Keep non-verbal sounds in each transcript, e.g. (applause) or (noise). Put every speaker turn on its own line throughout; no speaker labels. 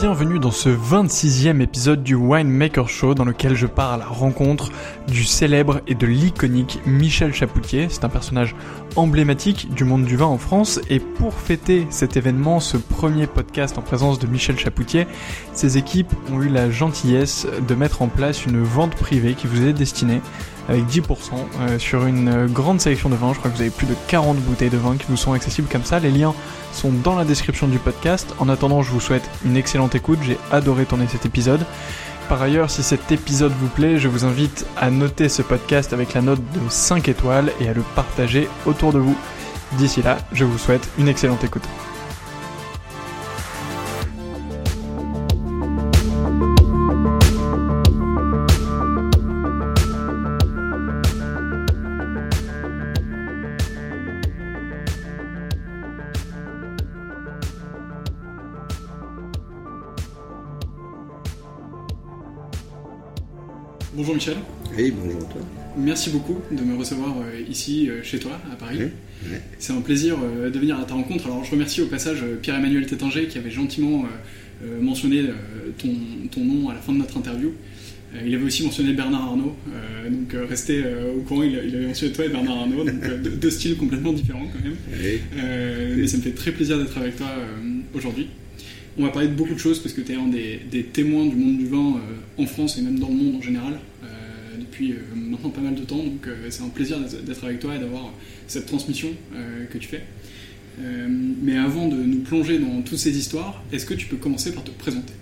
Bienvenue dans ce 26e épisode du Winemaker Show dans lequel je pars à la rencontre du célèbre et de l'iconique Michel Chapoutier. C'est un personnage emblématique du monde du vin en France et pour fêter cet événement, ce premier podcast en présence de Michel Chapoutier, ses équipes ont eu la gentillesse de mettre en place une vente privée qui vous est destinée avec 10% euh, sur une grande sélection de vins. Je crois que vous avez plus de 40 bouteilles de vin qui vous sont accessibles comme ça. Les liens sont dans la description du podcast. En attendant, je vous souhaite une excellente écoute. J'ai adoré tourner cet épisode. Par ailleurs, si cet épisode vous plaît, je vous invite à noter ce podcast avec la note de 5 étoiles et à le partager autour de vous. D'ici là, je vous souhaite une excellente écoute. Michel.
Oui, bonjour toi.
Merci beaucoup de me recevoir euh, ici euh, chez toi à Paris. C'est un plaisir euh, de venir à ta rencontre. Alors je remercie au passage Pierre-Emmanuel Tétanger qui avait gentiment mentionné ton, nom à la fin de notre interview. Il avait aussi mentionné Bernard Arnault, donc restez au courant, il, avait mentionné toi et Bernard Arnault, donc deux, styles complètement différents quand même. Mais ça me fait très plaisir d'être avec toi aujourd'hui. On va parler de beaucoup de choses parce que tu es un des, témoins du monde du vin en France et même dans le monde en général depuis euh, maintenant pas mal de temps, donc euh, c'est un plaisir d'être avec toi et d'avoir cette transmission euh, que tu fais. mais avant de nous plonger dans toutes ces histoires, est-ce que tu peux commencer par te présenter?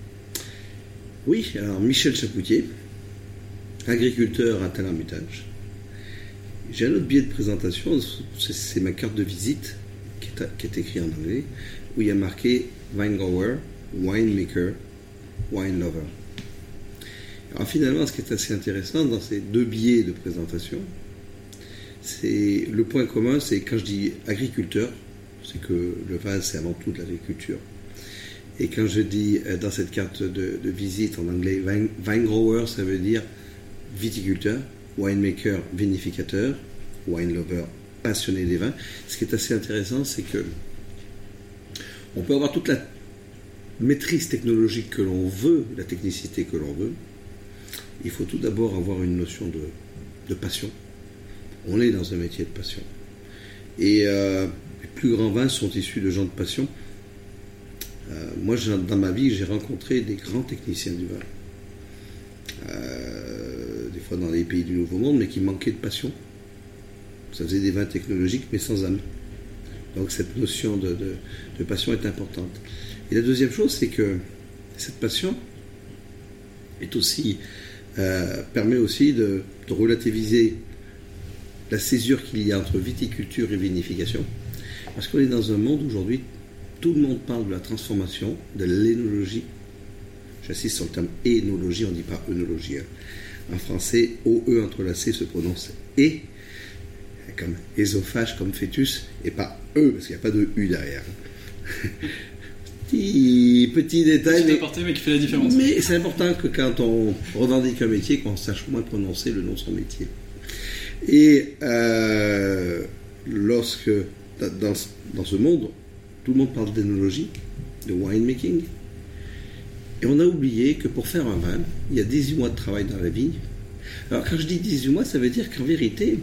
Oui, alors Michel Chapoutier, agriculteur à Talarmutage. J'ai un autre biais de présentation, c'est ma carte de visite qui est écrite en anglais, où il y a marqué Weingrower, Winemaker, Wine Lover. Alors finalement, ce qui est assez intéressant dans ces deux biais de présentation, c'est le point commun, c'est quand je dis agriculteur, c'est que le vin c'est avant tout de l'agriculture. Et quand je dis euh, dans cette carte de, visite en anglais vine, grower, ça veut dire viticulteur, winemaker, vinificateur, wine lover, passionné des vins. Ce qui est assez intéressant, c'est que on peut avoir toute la maîtrise technologique que l'on veut, la technicité que l'on veut. Il faut tout d'abord avoir une notion de, passion. On est dans un métier de passion. Et euh, les plus grands vins sont issus de gens de passion. Euh, moi, dans ma vie, j'ai rencontré des grands techniciens du vin. Euh, des fois dans les pays du Nouveau Monde, mais qui manquaient de passion. Ça faisait des vins technologiques, mais sans âme. Donc cette notion de, passion est importante. Et la deuxième chose, c'est que cette passion euh, permet aussi de, relativiser la césure qu'il y a entre viticulture et vinification. Parce qu'on est dans un monde aujourd'hui tout le monde parle de la transformation, de l'énologie. J'insiste sur le terme énologie, on ne dit pas œnologie. Hein. En français, OE entrelacé se prononce et, comme ésophage, comme fœtus, et pas E, parce qu'il n'y a pas de U derrière. (laughs) petit, petit détail.
Mais, mais qui fait la différence.
Mais c'est important que quand on revendique un métier, qu'on sache moins prononcer le nom de son métier. Et euh, lorsque, dans, dans ce monde, tout le monde parle d'énologie, de winemaking. Et on a oublié que pour faire un vin, il y a 18 mois de travail dans la vigne. Alors quand je dis 18 mois, ça veut dire qu'en vérité,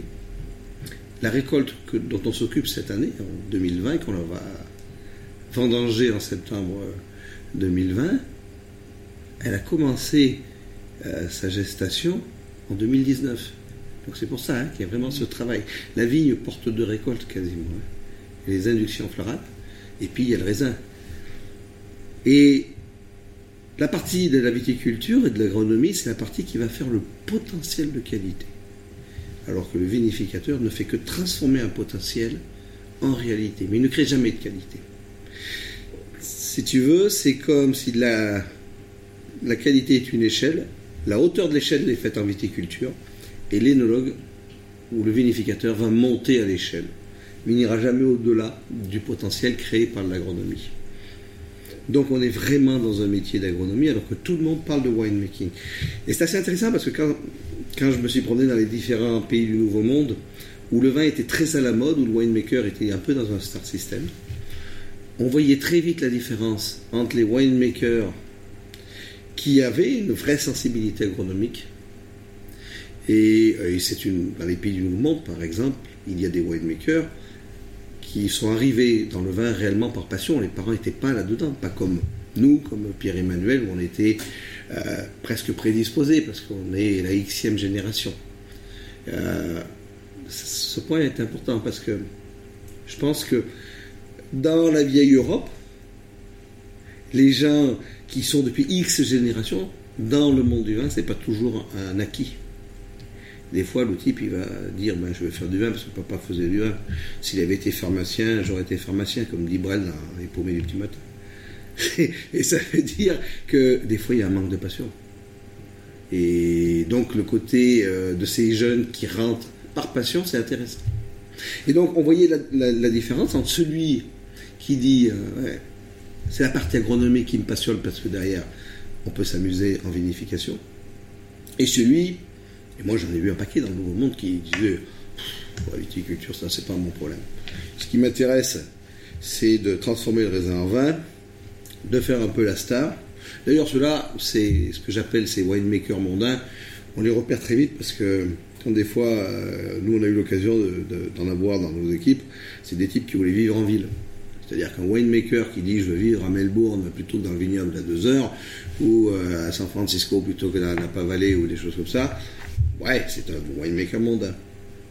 la récolte dont on s'occupe cette année, en 2020, qu'on va vendanger en septembre 2020, elle a commencé euh, sa gestation en 2019. Donc c'est pour ça hein, qu'il y a vraiment ce travail. La vigne porte de récolte quasiment. Hein. les inductions florales et puis il y a le raisin. Et la partie de la viticulture et de l'agronomie, c'est la partie qui va faire le potentiel de qualité. Alors que le vinificateur ne fait que transformer un potentiel en réalité, mais il ne crée jamais de qualité. Si tu veux, c'est comme si la, qualité est une échelle, la hauteur de l'échelle est faite en viticulture, et l'énologue ou le vinificateur va monter à l'échelle mais n'ira jamais au-delà du potentiel créé par l'agronomie. Donc on est vraiment dans un métier d'agronomie alors que tout le monde parle de winemaking. Et c'est assez intéressant parce que quand, quand je me suis promené dans les différents pays du Nouveau Monde, où le vin était très à la mode, où le winemaker était un peu dans un star system, on voyait très vite la différence entre les winemakers qui avaient une vraie sensibilité agronomique. Et, euh, et c'est une, dans les pays du Nouveau Monde, par exemple, il y a des winemakers qui sont arrivés dans le vin réellement par passion. Les parents n'étaient pas là-dedans, pas comme nous, comme Pierre-Emmanuel, où on était euh, presque prédisposés, parce qu'on est la Xème génération. Euh, ce point est important parce que je pense que dans la vieille Europe, les gens qui sont depuis X générations dans le monde du vin, c'est pas toujours un acquis. Des fois, le type, il va dire ben, Je vais faire du vin parce que papa faisait du vin. S'il avait été pharmacien, j'aurais été pharmacien, comme dit Brel dans Les paumés du petit. Et ça veut dire que des fois, il y a un manque de passion. Et donc, le côté euh, de ces jeunes qui rentrent par passion, c'est intéressant. Et donc, on voyait la, différence entre celui qui dit euh, C'est la partie agronomique qui me passionne parce que derrière, on peut s'amuser en vinification. Et celui et moi, j'en ai vu un paquet dans le Nouveau Monde qui disait la viticulture, ça, c'est pas mon problème. Ce qui m'intéresse, c'est de transformer le raisin en vin, de faire un peu la star. D'ailleurs, ceux-là, c'est ce que j'appelle ces winemakers mondains. On les repère très vite parce que quand des fois, euh, nous, on a eu l'occasion d'en avoir dans nos équipes, c'est des types qui voulaient vivre en ville. C'est-à-dire qu'un winemaker qui dit je veux vivre à Melbourne plutôt que dans le vignoble à deux heures, ou euh, à San Francisco plutôt que dans la Napa Valley ou des choses comme ça, Ouais, c'est un winemaker mondain.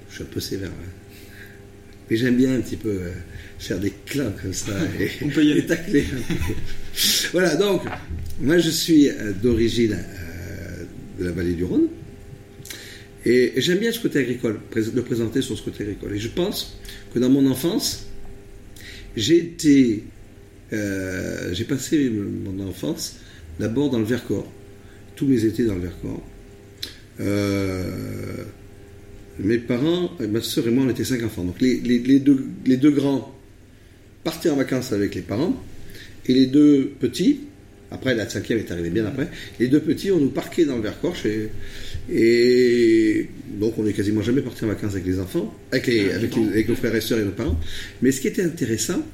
Je suis un peu sévère. Hein. Mais j'aime bien un petit peu euh, faire des clins comme ça (laughs) et,
On peut y aller.
tacler un peu. Voilà, donc, moi je suis euh, d'origine euh, de la vallée du Rhône. Et j'aime bien ce côté agricole, le présenter sur ce côté agricole. Et je pense que dans mon enfance, j'ai été, j'ai passé mon enfance d'abord dans le Vercors, tous mes étés dans le Vercors. Euh, mes parents, et ma soeur et moi, on était cinq enfants. Donc les, deux, grands partaient en vacances avec les parents, et les deux petits, après la cinquième est arrivée bien après, les deux petits, on nous parquait dans le Vercors chez, et donc on n'est quasiment jamais parti en vacances avec les enfants, avec nos frères et sœurs et nos parents. Mais ce qui était intéressant,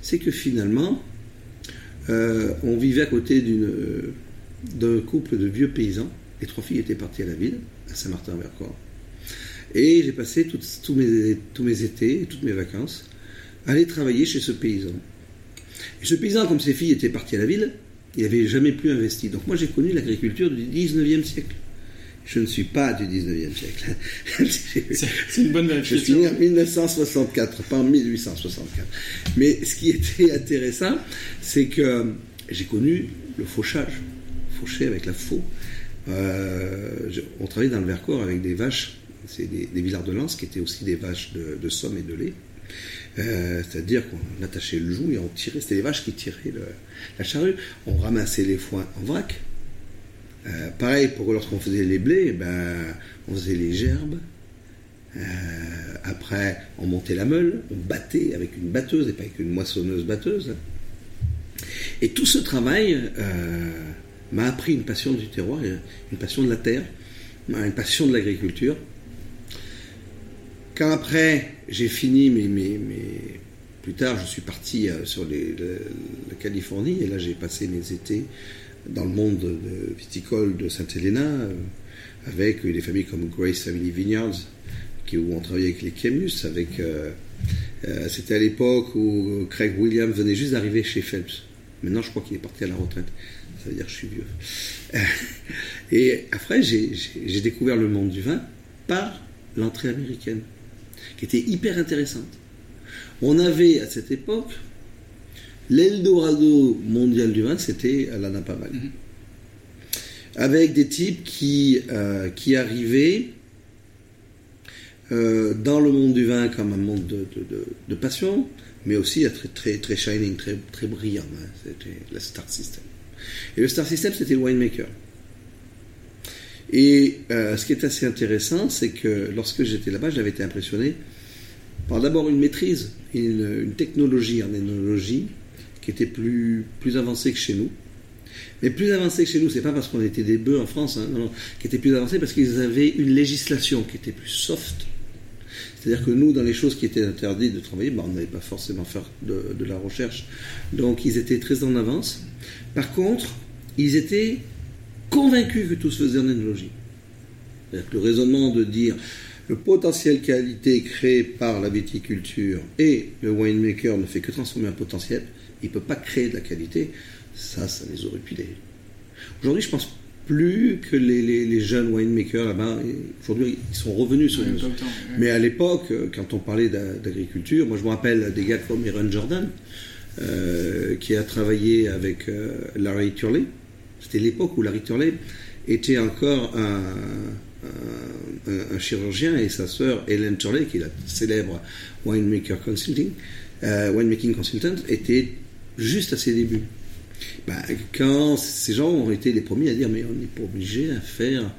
c'est que finalement, euh, on vivait à côté d'une, euh, d'un couple de vieux paysans. Les trois filles étaient parties à la ville, à Saint-Martin-Vercors. Et j'ai passé toutes- tous, mes, tous mes étés, toutes mes vacances, à aller travailler chez ce paysan. Et ce paysan, comme ses filles étaient parties à la ville, il n'avait jamais plus investi. Donc moi j'ai connu l'agriculture du 19e siècle. Je ne suis pas du 19e siècle. (laughs)
C'est une bonne
Je suis né
vérification.
en 1964, pas en 1864. Mais ce qui était intéressant, c'est que j'ai connu le fauchage, faucher avec la faux. Euh, on travaillait dans le Vercors avec des vaches, c'est des, des de lance qui étaient aussi des vaches de, somme et de lait. Euh, C'est-à-dire qu'on attachait le joug et on tirait, c'était les vaches qui tiraient la charrue. On ramassait les foins en vrac. Euh, pareil pour lorsqu'on faisait les blés, ben, on faisait les gerbes. Euh, après, on montait la meule, on battait avec une batteuse et pas avec une moissonneuse batteuse. Et tout ce travail m'a appris une passion du terroir, une passion de la terre, une passion de l'agriculture. Quand après j'ai fini mes, mes, mes- plus tard, je suis parti euh, sur la Californie et là j'ai passé mes étés dans le monde de- viticole de Sainte-Helena euh, avec des familles comme Grace Family Vineyards qui, où on travaillait avec les Camus. Avec, euh, c'était à l'époque où Craig Williams venait juste d'arriver chez Phelps. Maintenant, je crois qu'il est parti à la retraite. Ça veut dire que je suis vieux. (laughs) Et après, j'ai découvert le monde du vin par l'entrée américaine, qui était hyper intéressante. On avait à cette époque l'Eldorado mondial du vin, c'était la Napa Valley. Avec des types qui, euh, qui arrivaient euh, dans le monde du vin comme un monde de, de- de- de passion, mais aussi très, très, très shining, très, très brillant. hein. C'était le Star System. Et le Star System, c'était le winemaker. Et euh, ce qui est assez intéressant, c'est que lorsque j'étais là-bas, j'avais été impressionné par d'abord une maîtrise, une, une technologie en énologie qui était plus, plus avancée que chez nous. Mais plus avancée que chez nous, c'est pas parce qu'on était des bœufs en France, hein, qui était plus avancée parce qu'ils avaient une législation qui était plus soft. C'est-à-dire que nous, dans les choses qui étaient interdites de travailler, bah, on n'avait pas forcément faire de la recherche. Donc ils étaient très en avance. Par contre, ils étaient convaincus que tout se faisait en énologie. C'est-à-dire que le raisonnement de dire le potentiel qualité créé par la viticulture et le winemaker ne fait que transformer un potentiel, il ne peut pas créer de la qualité, ça, ça les aurait pilés. Aujourd'hui, je pense plus que les, les- les jeunes winemakers là-bas, aujourd'hui, ils sont revenus sur
autant, ouais.
mais à l'époque, quand on parlait d'a- d'agriculture, moi je me rappelle des gars comme Aaron Jordan, euh, qui a travaillé avec euh, Larry Turley. C'était l'époque où Larry Turley était encore un, chirurgien et sa sœur Helen Turley, qui est la célèbre winemaker consulting, euh, winemaking consultant, était juste à ses débuts. Bah, quand ces gens ont été les premiers à dire mais on n'est pas obligé à faire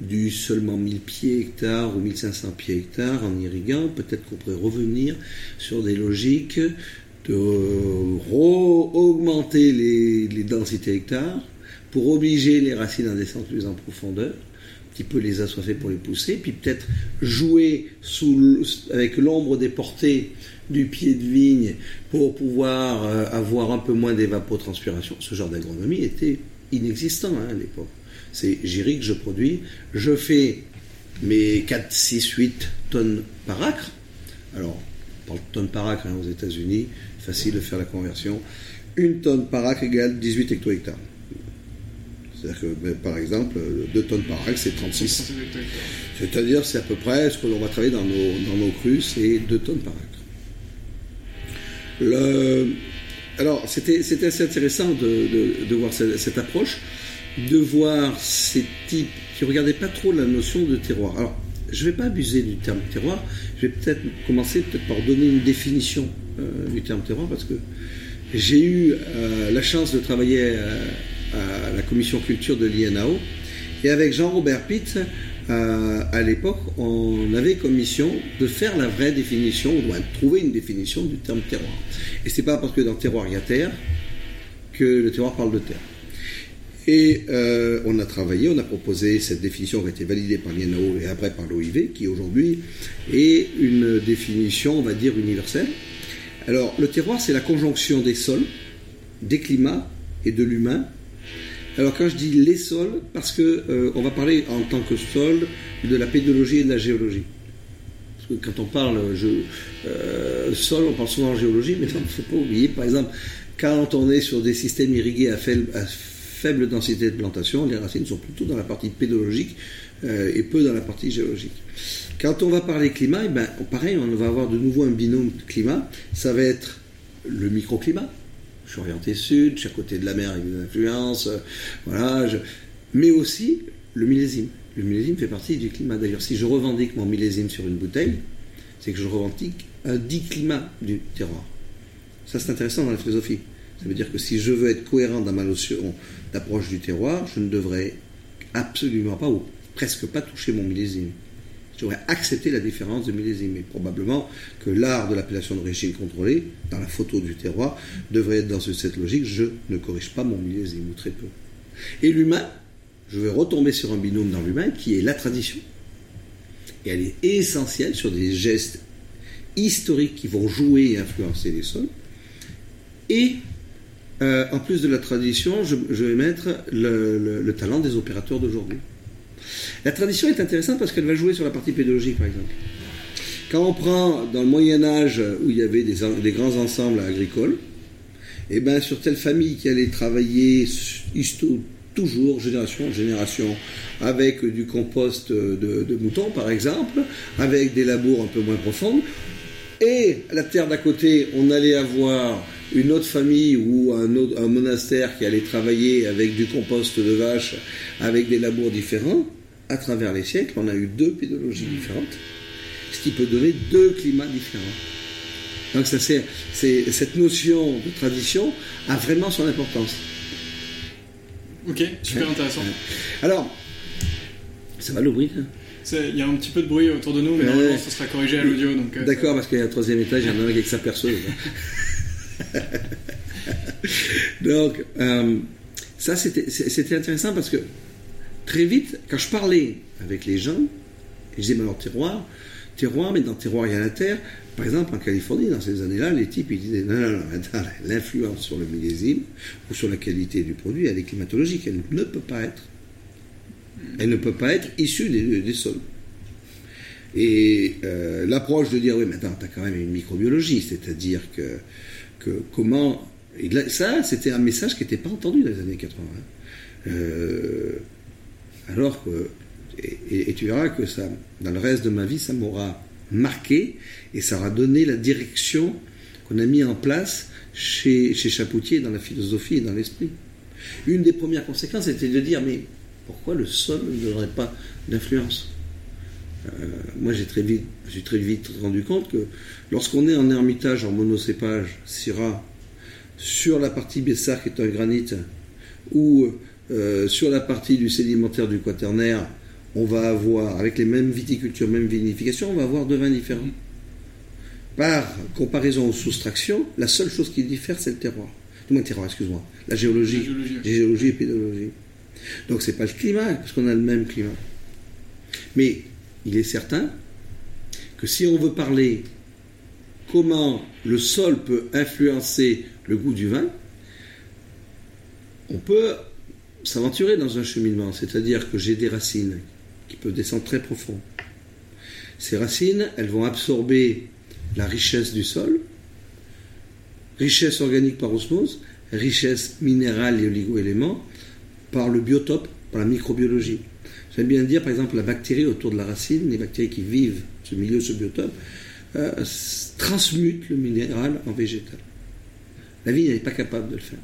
du seulement 1000 pieds hectares ou 1500 pieds hectares en irriguant, peut-être qu'on pourrait revenir sur des logiques de re- augmenter les densités hectares pour obliger les racines à descendre plus en profondeur, un petit peu les assoiffer pour les pousser, puis peut-être jouer sous, avec l'ombre des portées du pied de vigne pour pouvoir euh, avoir un peu moins d'évapotranspiration. Ce genre d'agronomie était inexistant hein, à l'époque. C'est j'irrigue, je produis, je fais mes 4, 6, 8 tonnes par acre. Alors, on parle de tonnes par acre hein, aux États-Unis, facile de faire la conversion. Une tonne par acre égale 18 hecto-hectares. C'est-à-dire que, ben, par exemple, 2 tonnes par acre, c'est 36. C'est-à-dire, c'est à peu près ce que l'on va travailler dans nos, dans nos crues, c'est 2 tonnes par acre. Le, alors, c'était assez intéressant de, de, voir cette, cette, approche, de voir ces types qui ne regardaient pas trop la notion de terroir. Alors, je ne vais pas abuser du terme terroir, je vais peut-être commencer peut-être par donner une définition euh, du terme terroir, parce que j'ai eu euh, la chance de travailler euh, à la commission culture de l'INAO, et avec Jean-Robert Pitt, à l'époque, on avait comme mission de faire la vraie définition, ou de trouver une définition du terme terroir. Et c'est pas parce que dans terroir il y a terre que le terroir parle de terre. Et euh, on a travaillé, on a proposé cette définition qui a été validée par l'INAO et après par l'OIV, qui aujourd'hui est une définition, on va dire, universelle. Alors, le terroir, c'est la conjonction des sols, des climats et de l'humain. Alors, quand je dis les sols, parce que euh, on va parler en tant que sol de la pédologie et de la géologie. Parce que quand on parle euh, sol, on parle souvent en géologie, mais il ne faut pas oublier, par exemple, quand on est sur des systèmes irrigués à faible, à faible densité de plantation, les racines sont plutôt dans la partie pédologique euh, et peu dans la partie géologique. Quand on va parler climat, eh ben, pareil, on va avoir de nouveau un binôme climat. Ça va être le microclimat. Je suis orienté sud, je suis à côté de la mer avec des influences, euh, voilà. Mais aussi le millésime. Le millésime fait partie du climat. D'ailleurs, si je revendique mon millésime sur une bouteille, c'est que je revendique un dit climat du terroir. Ça, c'est intéressant dans la philosophie. Ça veut dire que si je veux être cohérent dans ma notion d'approche du terroir, je ne devrais absolument pas ou presque pas toucher mon millésime. Je devrais accepter la différence de millésime. Et probablement que l'art de l'appellation d'origine contrôlée, dans la photo du terroir, devrait être dans cette logique. Je ne corrige pas mon millésime, ou très peu. Et l'humain, je vais retomber sur un binôme dans l'humain qui est la tradition. Et elle est essentielle sur des gestes historiques qui vont jouer et influencer les sols. Et euh, en plus de la tradition, je, vais mettre le, talent des opérateurs d'aujourd'hui. La tradition est intéressante parce qu'elle va jouer sur la partie pédagogique, par exemple. Quand on prend dans le Moyen Âge où il y avait des, grands ensembles agricoles, et eh ben sur telle famille qui allait travailler toujours génération en génération avec du compost de, moutons par exemple, avec des labours un peu moins profondes, et la terre d'à côté, on allait avoir une autre famille ou un, autre, un monastère qui allait travailler avec du compost de vache, avec des labours différents, à travers les siècles, on a eu deux pédologies différentes, ce qui peut donner deux climats différents. Donc ça, c'est, cette notion de tradition a vraiment son importance.
Ok, super intéressant.
Alors, ça va le bruit hein
il y a un petit peu de bruit autour de nous, mais normalement, ça sera corrigé à l'audio.
Euh, D'accord, parce qu'il y a un troisième étage, il y en a un avec sa perceuse. (laughs) (laughs) donc, euh, ça, c'était intéressant parce que très vite, quand je parlais avec les gens, je disais, mais alors, terroir, terroir, mais dans terroir, il y a la terre. Par exemple, en Californie, dans ces années-là, les types, ils disaient, non, non, non, l'influence sur le millésime ou sur la qualité du produit, elle est climatologique, elle ne peut pas être elle ne peut pas être issue des, sols. Et euh, l'approche de dire, oui, mais attends, tu as quand même une microbiologie, c'est-à-dire que, comment. Ça, c'était un message qui n'était pas entendu dans les années 80. Euh, alors que. Et, tu verras que ça, dans le reste de ma vie, ça m'aura marqué et ça aura donné la direction qu'on a mis en place chez, chez Chapoutier dans la philosophie et dans l'esprit. Une des premières conséquences était de dire, mais pourquoi le sol n'aurait pas d'influence? Moi, j'ai très vite, j'ai très vite rendu compte que lorsqu'on est en ermitage en monocépage Syrah sur la partie Bessar qui est un granit ou euh, sur la partie du sédimentaire du quaternaire, on va avoir, avec les mêmes viticultures, même vinification, on va avoir deux vins différents. Par comparaison aux soustractions, la seule chose qui diffère, c'est le terroir. Du moins, terroir, excuse-moi. La géologie. La géologie. géologie et pédologie. Donc c'est pas le climat, parce qu'on a le même climat. Mais il est certain que si on veut parler comment le sol peut influencer le goût du vin, on peut s'aventurer dans un cheminement, c'est-à-dire que j'ai des racines qui peuvent descendre très profond. Ces racines, elles vont absorber la richesse du sol, richesse organique par osmose, richesse minérale et oligo-éléments, par le biotope, par la microbiologie. J'aime bien dire, par exemple, la bactérie autour de la racine, les bactéries qui vivent ce milieu, ce biotope, euh, transmutent le minéral en végétal. La vigne n'est pas capable de le faire.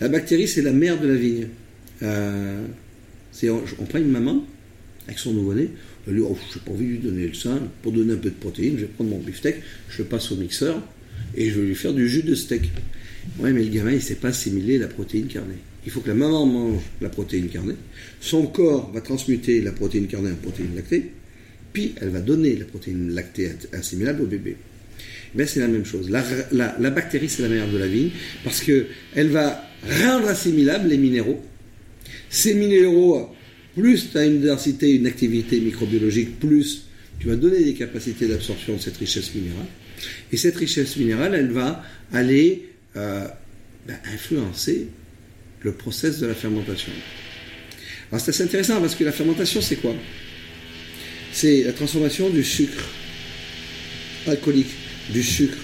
La bactérie, c'est la mère de la vigne. Euh, on, prend une maman avec son nouveau-né, elle dit, oh, je n'ai pas envie de lui donner le sein, pour donner un peu de protéines, je vais prendre mon beefsteak, je le passe au mixeur et je vais lui faire du jus de steak. Oui, mais le gamin, il ne sait pas assimiler la protéine carnée. Il faut que la maman mange la protéine carnée, son corps va transmuter la protéine carnée en protéine lactée, puis elle va donner la protéine lactée assimilable au bébé. Ben, c'est la même chose. La, bactérie, c'est la mère de la vigne, parce qu'elle va rendre assimilables les minéraux. Ces minéraux, plus tu as une densité, une activité microbiologique, plus tu vas donner des capacités d'absorption de cette richesse minérale. Et cette richesse minérale, elle va aller euh, ben, influencer le process de la fermentation. Alors c'est assez intéressant parce que la fermentation, c'est quoi? C'est la transformation du sucre alcoolique, du sucre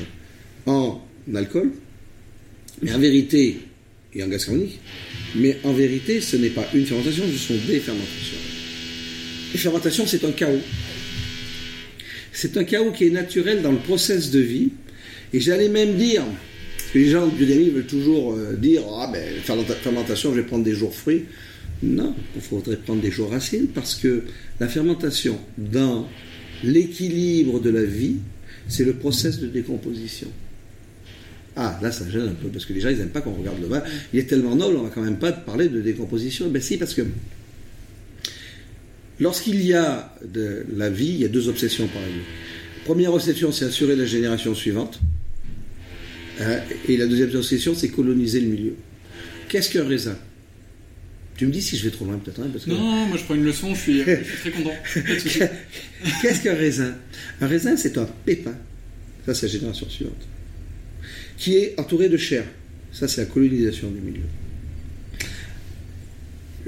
en alcool, mais en vérité, et en gaz carbonique, mais en vérité, ce n'est pas une fermentation, ce sont des fermentations. Les fermentations, c'est un chaos. C'est un chaos qui est naturel dans le process de vie, et j'allais même dire, les gens du biodynamie veulent toujours euh, dire Ah, ben, fermentation, je vais prendre des jours fruits. Non, il faudrait prendre des jours racines parce que la fermentation, dans l'équilibre de la vie, c'est le process de décomposition. Ah, là, ça gêne un peu, parce que les gens, ils n'aiment pas qu'on regarde le vin. Il est tellement noble, on va quand même pas parler de décomposition. Ben si, parce que lorsqu'il y a de la vie, il y a deux obsessions par la vie. Première obsession, c'est assurer la génération suivante. Hein, et la deuxième question, c'est coloniser le milieu. Qu'est-ce qu'un raisin? Tu me dis si je vais trop loin, peut-être. Hein,
non, moi je prends une leçon, je suis, très content. (laughs)
Qu'est-ce qu'un raisin? Un raisin, c'est un pépin. Ça, c'est la génération suivante. Qui est entouré de chair. Ça, c'est la colonisation du milieu.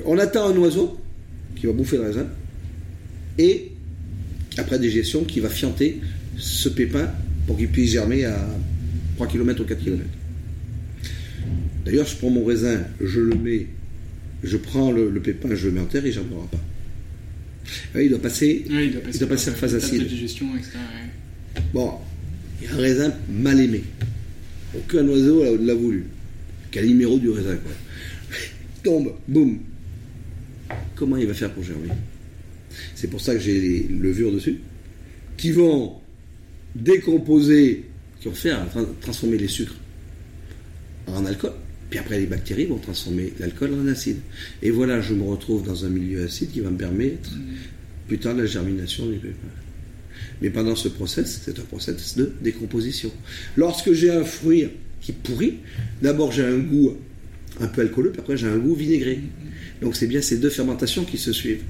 On attend un oiseau qui va bouffer le raisin. Et, après digestion, qui va fianter ce pépin pour qu'il puisse germer à 3 km ou 4 km. D'ailleurs, je prends mon raisin, je le mets, je prends le, pépin, je le mets en terre et j'en aurai pas. il, doit passer, il, doit passer, en phase acide. Bon, il y a un raisin mal aimé. Aucun oiseau l'a voulu. Numéro du raisin, quoi. (laughs) tombe, boum. Comment il va faire pour germer? C'est pour ça que j'ai les levures dessus, qui vont décomposer fait transformer les sucres en alcool. Puis après, les bactéries vont transformer l'alcool en acide. Et voilà, je me retrouve dans un milieu acide qui va me permettre plus tard la germination du pépin. Mais pendant ce process, c'est un process de décomposition. Lorsque j'ai un fruit qui pourrit, d'abord j'ai un goût un peu alcooleux, puis après j'ai un goût vinaigré. Donc c'est bien ces deux fermentations qui se suivent.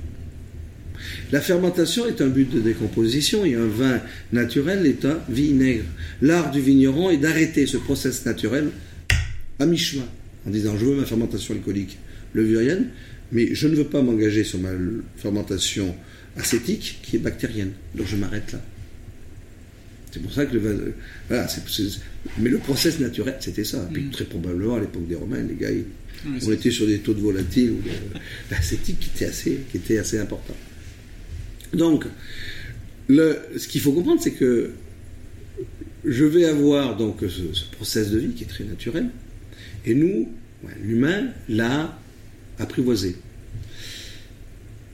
La fermentation est un but de décomposition et un vin naturel est un vinaigre. L'art du vigneron est d'arrêter ce process naturel à mi-chemin en disant je veux ma fermentation alcoolique levurienne, mais je ne veux pas m'engager sur ma fermentation acétique qui est bactérienne. Donc je m'arrête là. C'est pour ça que le vin. Voilà, mais le process naturel, c'était ça. Puis mm. très probablement à l'époque des Romains, les gars, on était sur des taux de volatile ou (laughs) d'acétique qui étaient assez, qui étaient assez importants. Donc, ce qu'il faut comprendre, c'est que je vais avoir donc ce, process de vie qui est très naturel, et nous, l'humain, l'a apprivoisé.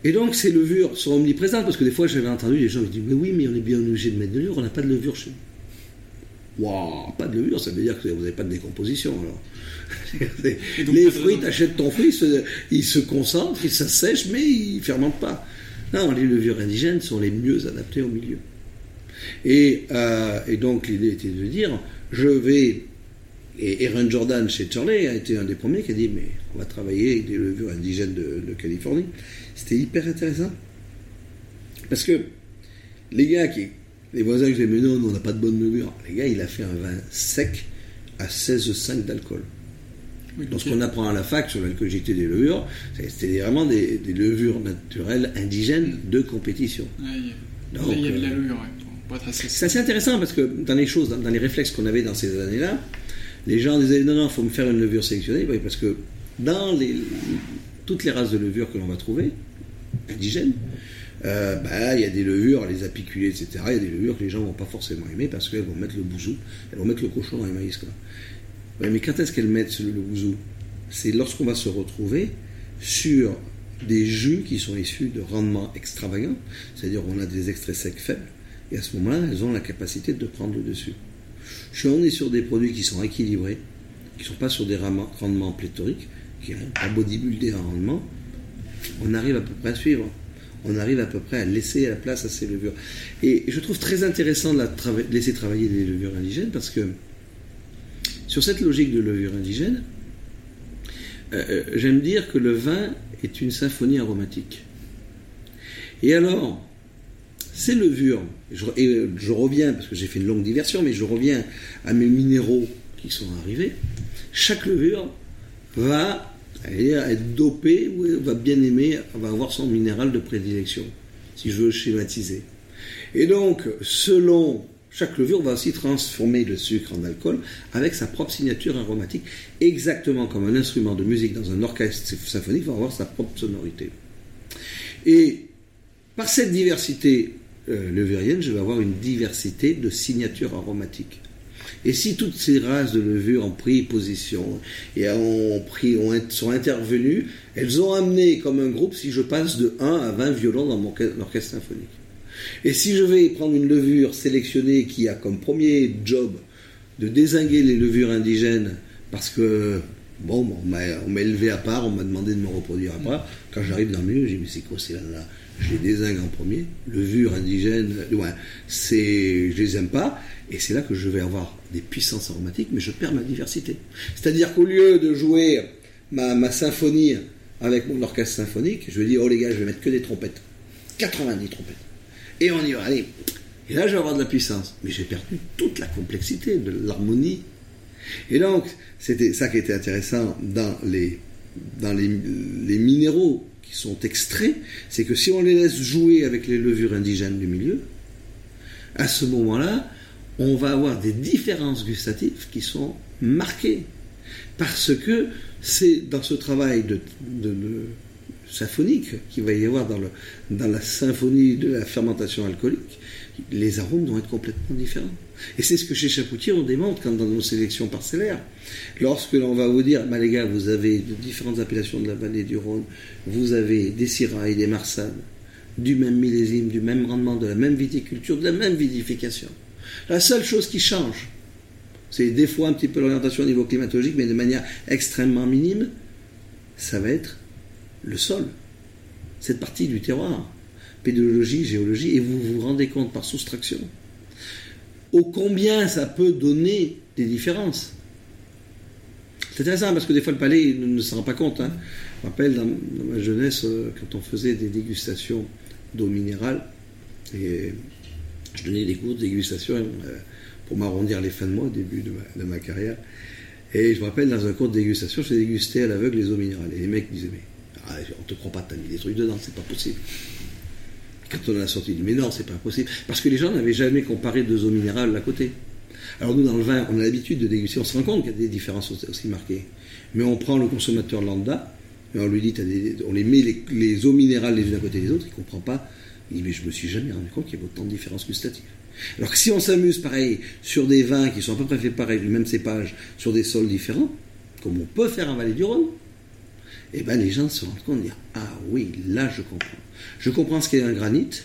Et donc ces levures sont omniprésentes, parce que des fois j'avais entendu les gens qui disent Mais oui, mais on est bien obligé de mettre de levure, on n'a pas de levure chez nous. Waouh, pas de levure, ça veut dire que vous n'avez pas de décomposition alors. (laughs) les fruits, tu achètes ton fruit, ils se, concentrent, ils s'assèchent, mais ils ne fermentent pas. Non, les levures indigènes sont les mieux adaptées au milieu. Et, euh, donc l'idée était de dire, je vais... Et Aaron Jordan chez Charlie a été un des premiers qui a dit, mais on va travailler avec des levures indigènes de, Californie. C'était hyper intéressant. Parce que les gars qui... Les voisins qui disaient, mais non, on n'a pas de bonne levure. Les gars, il a fait un vin sec à 16,5 d'alcool. Lorsqu'on apprend à la fac sur l'alcoolité des levures, c'était vraiment des, levures naturelles indigènes de compétition.
il y a de la euh, levure,
C'est assez intéressant parce que dans les choses, dans, les réflexes qu'on avait dans ces années-là, les gens disaient non, non, il faut me faire une levure sélectionnée, parce que dans les, toutes les races de levure que l'on va trouver, indigènes, euh, bah, il y a des levures, les apiculés, etc. Il y a des levures que les gens vont pas forcément aimer parce qu'elles vont mettre le bouzou, elles vont mettre le cochon dans les maïs. Quoi. Mais quand est-ce qu'elles mettent le, bouzou? C'est lorsqu'on va se retrouver sur des jus qui sont issus de rendements extravagants, c'est-à-dire on a des extraits secs faibles, et à ce moment-là, elles ont la capacité de prendre le dessus. Je on est sur des produits qui sont équilibrés, qui ne sont pas sur des rendements pléthoriques, qui ont un bodybuilder en rendement, on arrive à peu près à suivre. On arrive à peu près à laisser la place à ces levures. Et je trouve très intéressant de, laisser travailler les levures indigènes parce que sur cette logique de levure indigène, euh, euh, j'aime dire que le vin est une symphonie aromatique. Et alors, ces levures, et je, reviens, parce que j'ai fait une longue diversion, mais je reviens à mes minéraux qui sont arrivés, chaque levure va être dopée ou va bien aimer, va avoir son minéral de prédilection, si je veux schématiser. Et donc, selon chaque levure va aussi transformer le sucre en alcool avec sa propre signature aromatique, exactement comme un instrument de musique dans un orchestre symphonique va avoir sa propre sonorité. Et par cette diversité euh, levurienne, je vais avoir une diversité de signatures aromatiques. Et si toutes ces races de levure ont pris position et ont pris, ont, sont intervenues, elles ont amené comme un groupe, si je passe de 1 à 20 violons dans mon orchestre symphonique. Et si je vais prendre une levure sélectionnée qui a comme premier job de désinguer les levures indigènes parce que, bon, on m'a élevé à part, on m'a demandé de me reproduire à part, quand j'arrive dans le milieu, je dis, mais c'est quoi c'est là, Je les désingue en premier. Levure indigène, ouais, c'est, je les aime pas. Et c'est là que je vais avoir des puissances aromatiques, mais je perds ma diversité. C'est-à-dire qu'au lieu de jouer ma, ma symphonie avec mon orchestre symphonique, je vais dire, oh les gars, je vais mettre que des trompettes. 90 trompettes. Et on y va, allez. Et là, je vais avoir de la puissance. Mais j'ai perdu toute la complexité de l'harmonie. Et donc, c'était ça qui était intéressant dans les, dans les, les minéraux qui sont extraits, c'est que si on les laisse jouer avec les levures indigènes du milieu, à ce moment-là, on va avoir des différences gustatives qui sont marquées. Parce que c'est dans ce travail de, de symphonique qu'il va y avoir dans, la symphonie de la fermentation alcoolique, les arômes vont être complètement différents. Et c'est ce que chez Chapoutier on démontre quand dans nos sélections parcellaires. Lorsque l'on va vous dire, bah les gars, vous avez de différentes appellations de la vallée du Rhône, vous avez des Syrah des Marsannes, du même millésime, du même rendement, de la même viticulture, de la même vidification. La seule chose qui change, c'est des fois un petit peu l'orientation au niveau climatologique, mais de manière extrêmement minime, ça va être le sol, cette partie du terroir, pédologie, géologie, et vous vous rendez compte par soustraction au combien ça peut donner des différences. C'est intéressant parce que des fois le palais ne, se rend pas compte. Hein. Je me rappelle dans, ma jeunesse, euh, quand on faisait des dégustations d'eau minérale, et je donnais des cours de dégustation euh, pour m'arrondir les fins de mois au début de ma, de ma, carrière. Et je me rappelle dans un cours de dégustation, je faisais déguster à l'aveugle les eaux minérales. Et les mecs disaient, mais ah, on te croit pas, t'as mis des trucs dedans, c'est pas possible. Quand on a sorti, dit, mais non, c'est pas possible. Parce que les gens n'avaient jamais comparé deux eaux minérales à côté. Alors nous, dans le vin, on a l'habitude de déguster, on se rend compte qu'il y a des différences aussi marquées. Mais on prend le consommateur lambda, et on lui dit, on les met les, eaux minérales les unes à côté des autres, il ne comprend pas. Il dit, mais je me suis jamais rendu compte qu'il y avait autant de différences gustatives. Alors que si on s'amuse pareil sur des vins qui sont à peu près faits pareil, le même cépage, sur des sols différents, comme on peut faire en Vallée du Rhône, et eh ben les gens se rendent compte dire Ah oui, là je comprends. Je comprends ce qu'est un granit,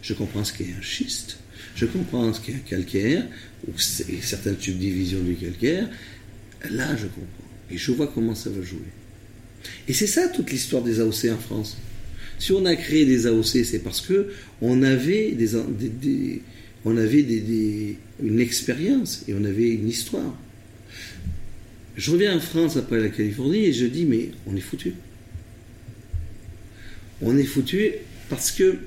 je comprends ce qu'est un schiste, je comprends ce qu'est un calcaire, ou certaines subdivisions du calcaire. Là je comprends. Et je vois comment ça va jouer. Et c'est ça toute l'histoire des AOC en France. Si on a créé des AOC, c'est parce que on avait des, on avait une expérience et on avait une histoire. Je reviens en France après la Californie et je dis mais on est foutu. On est foutu parce que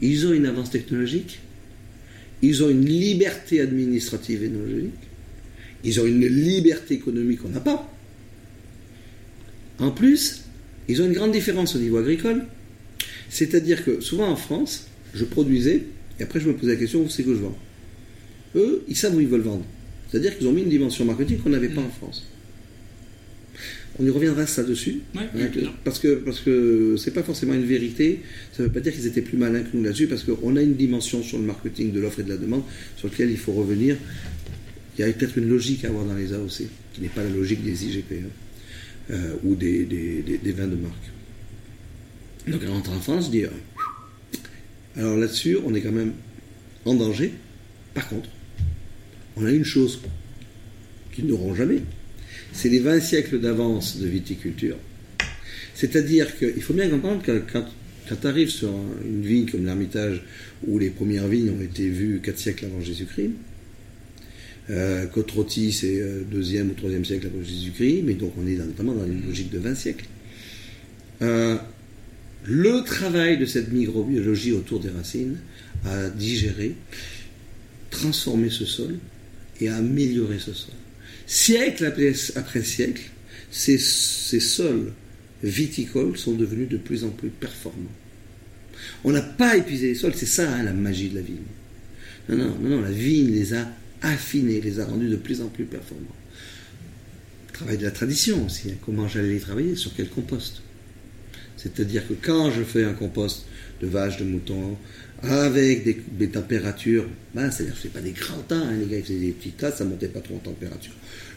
ils ont une avance technologique, ils ont une liberté administrative et technologique, ils ont une liberté économique qu'on n'a pas. En plus, ils ont une grande différence au niveau agricole. C'est-à-dire que souvent en France, je produisais, et après je me posais la question, où c'est que je vends? Eux, ils savent où ils veulent vendre. C'est-à-dire qu'ils ont mis une dimension marketing qu'on n'avait pas en France. on y reviendra ça dessus.
Ouais,
Hein, que- parce que parce que c'est pas forcément une vérité. Ça veut pas dire qu'ils étaient plus malins que nous là-dessus, parce qu'on a une dimension sur le marketing de l'offre et de la demande sur laquelle il faut revenir. Il y a peut-être une logique à avoir dans les AOC, qui n'est pas la logique des IGP hein, euh, ou des, des- des- des vins de marque. Donc on rentre en France, dis. euh, alors là-dessus, on est quand même en danger. Par contre, on a une chose qu'ils n'auront jamais, c'est les 20 siècles d'avance de viticulture. C'est-à-dire qu'il faut bien comprendre que quand, tu arrives sur un- une vigne comme l'Ermitage, où les premières vignes ont été vues 4 siècles avant Jésus-Christ, euh, Côte-Rôtie, c'est euh, deuxième ou troisième siècle avant Jésus-Christ, mais donc on est vraiment dans une logique de 20 siècles. Euh, le travail de cette microbiologie autour des racines a digéré, transformé ce sol et a amélioré ce sol. Siècle après, siècle, ces, ces sols viticoles sont devenus de plus en plus performants. On n'a pas épuisé les sols, c'est ça hein, la magie de la vigne. Non, non, non, non, la vigne les a affinés, les a rendus de plus en plus performants. Travail de la tradition aussi, hein, comment j'allais les travailler, sur quel compost. C'est-à-dire que quand je fais un compost de vaches, de moutons, avec des, températures, ben, c'est-à-dire que c'est pas des grands tas, hein, les gars, ils faisaient des petites tasses, ça montait pas trop en température.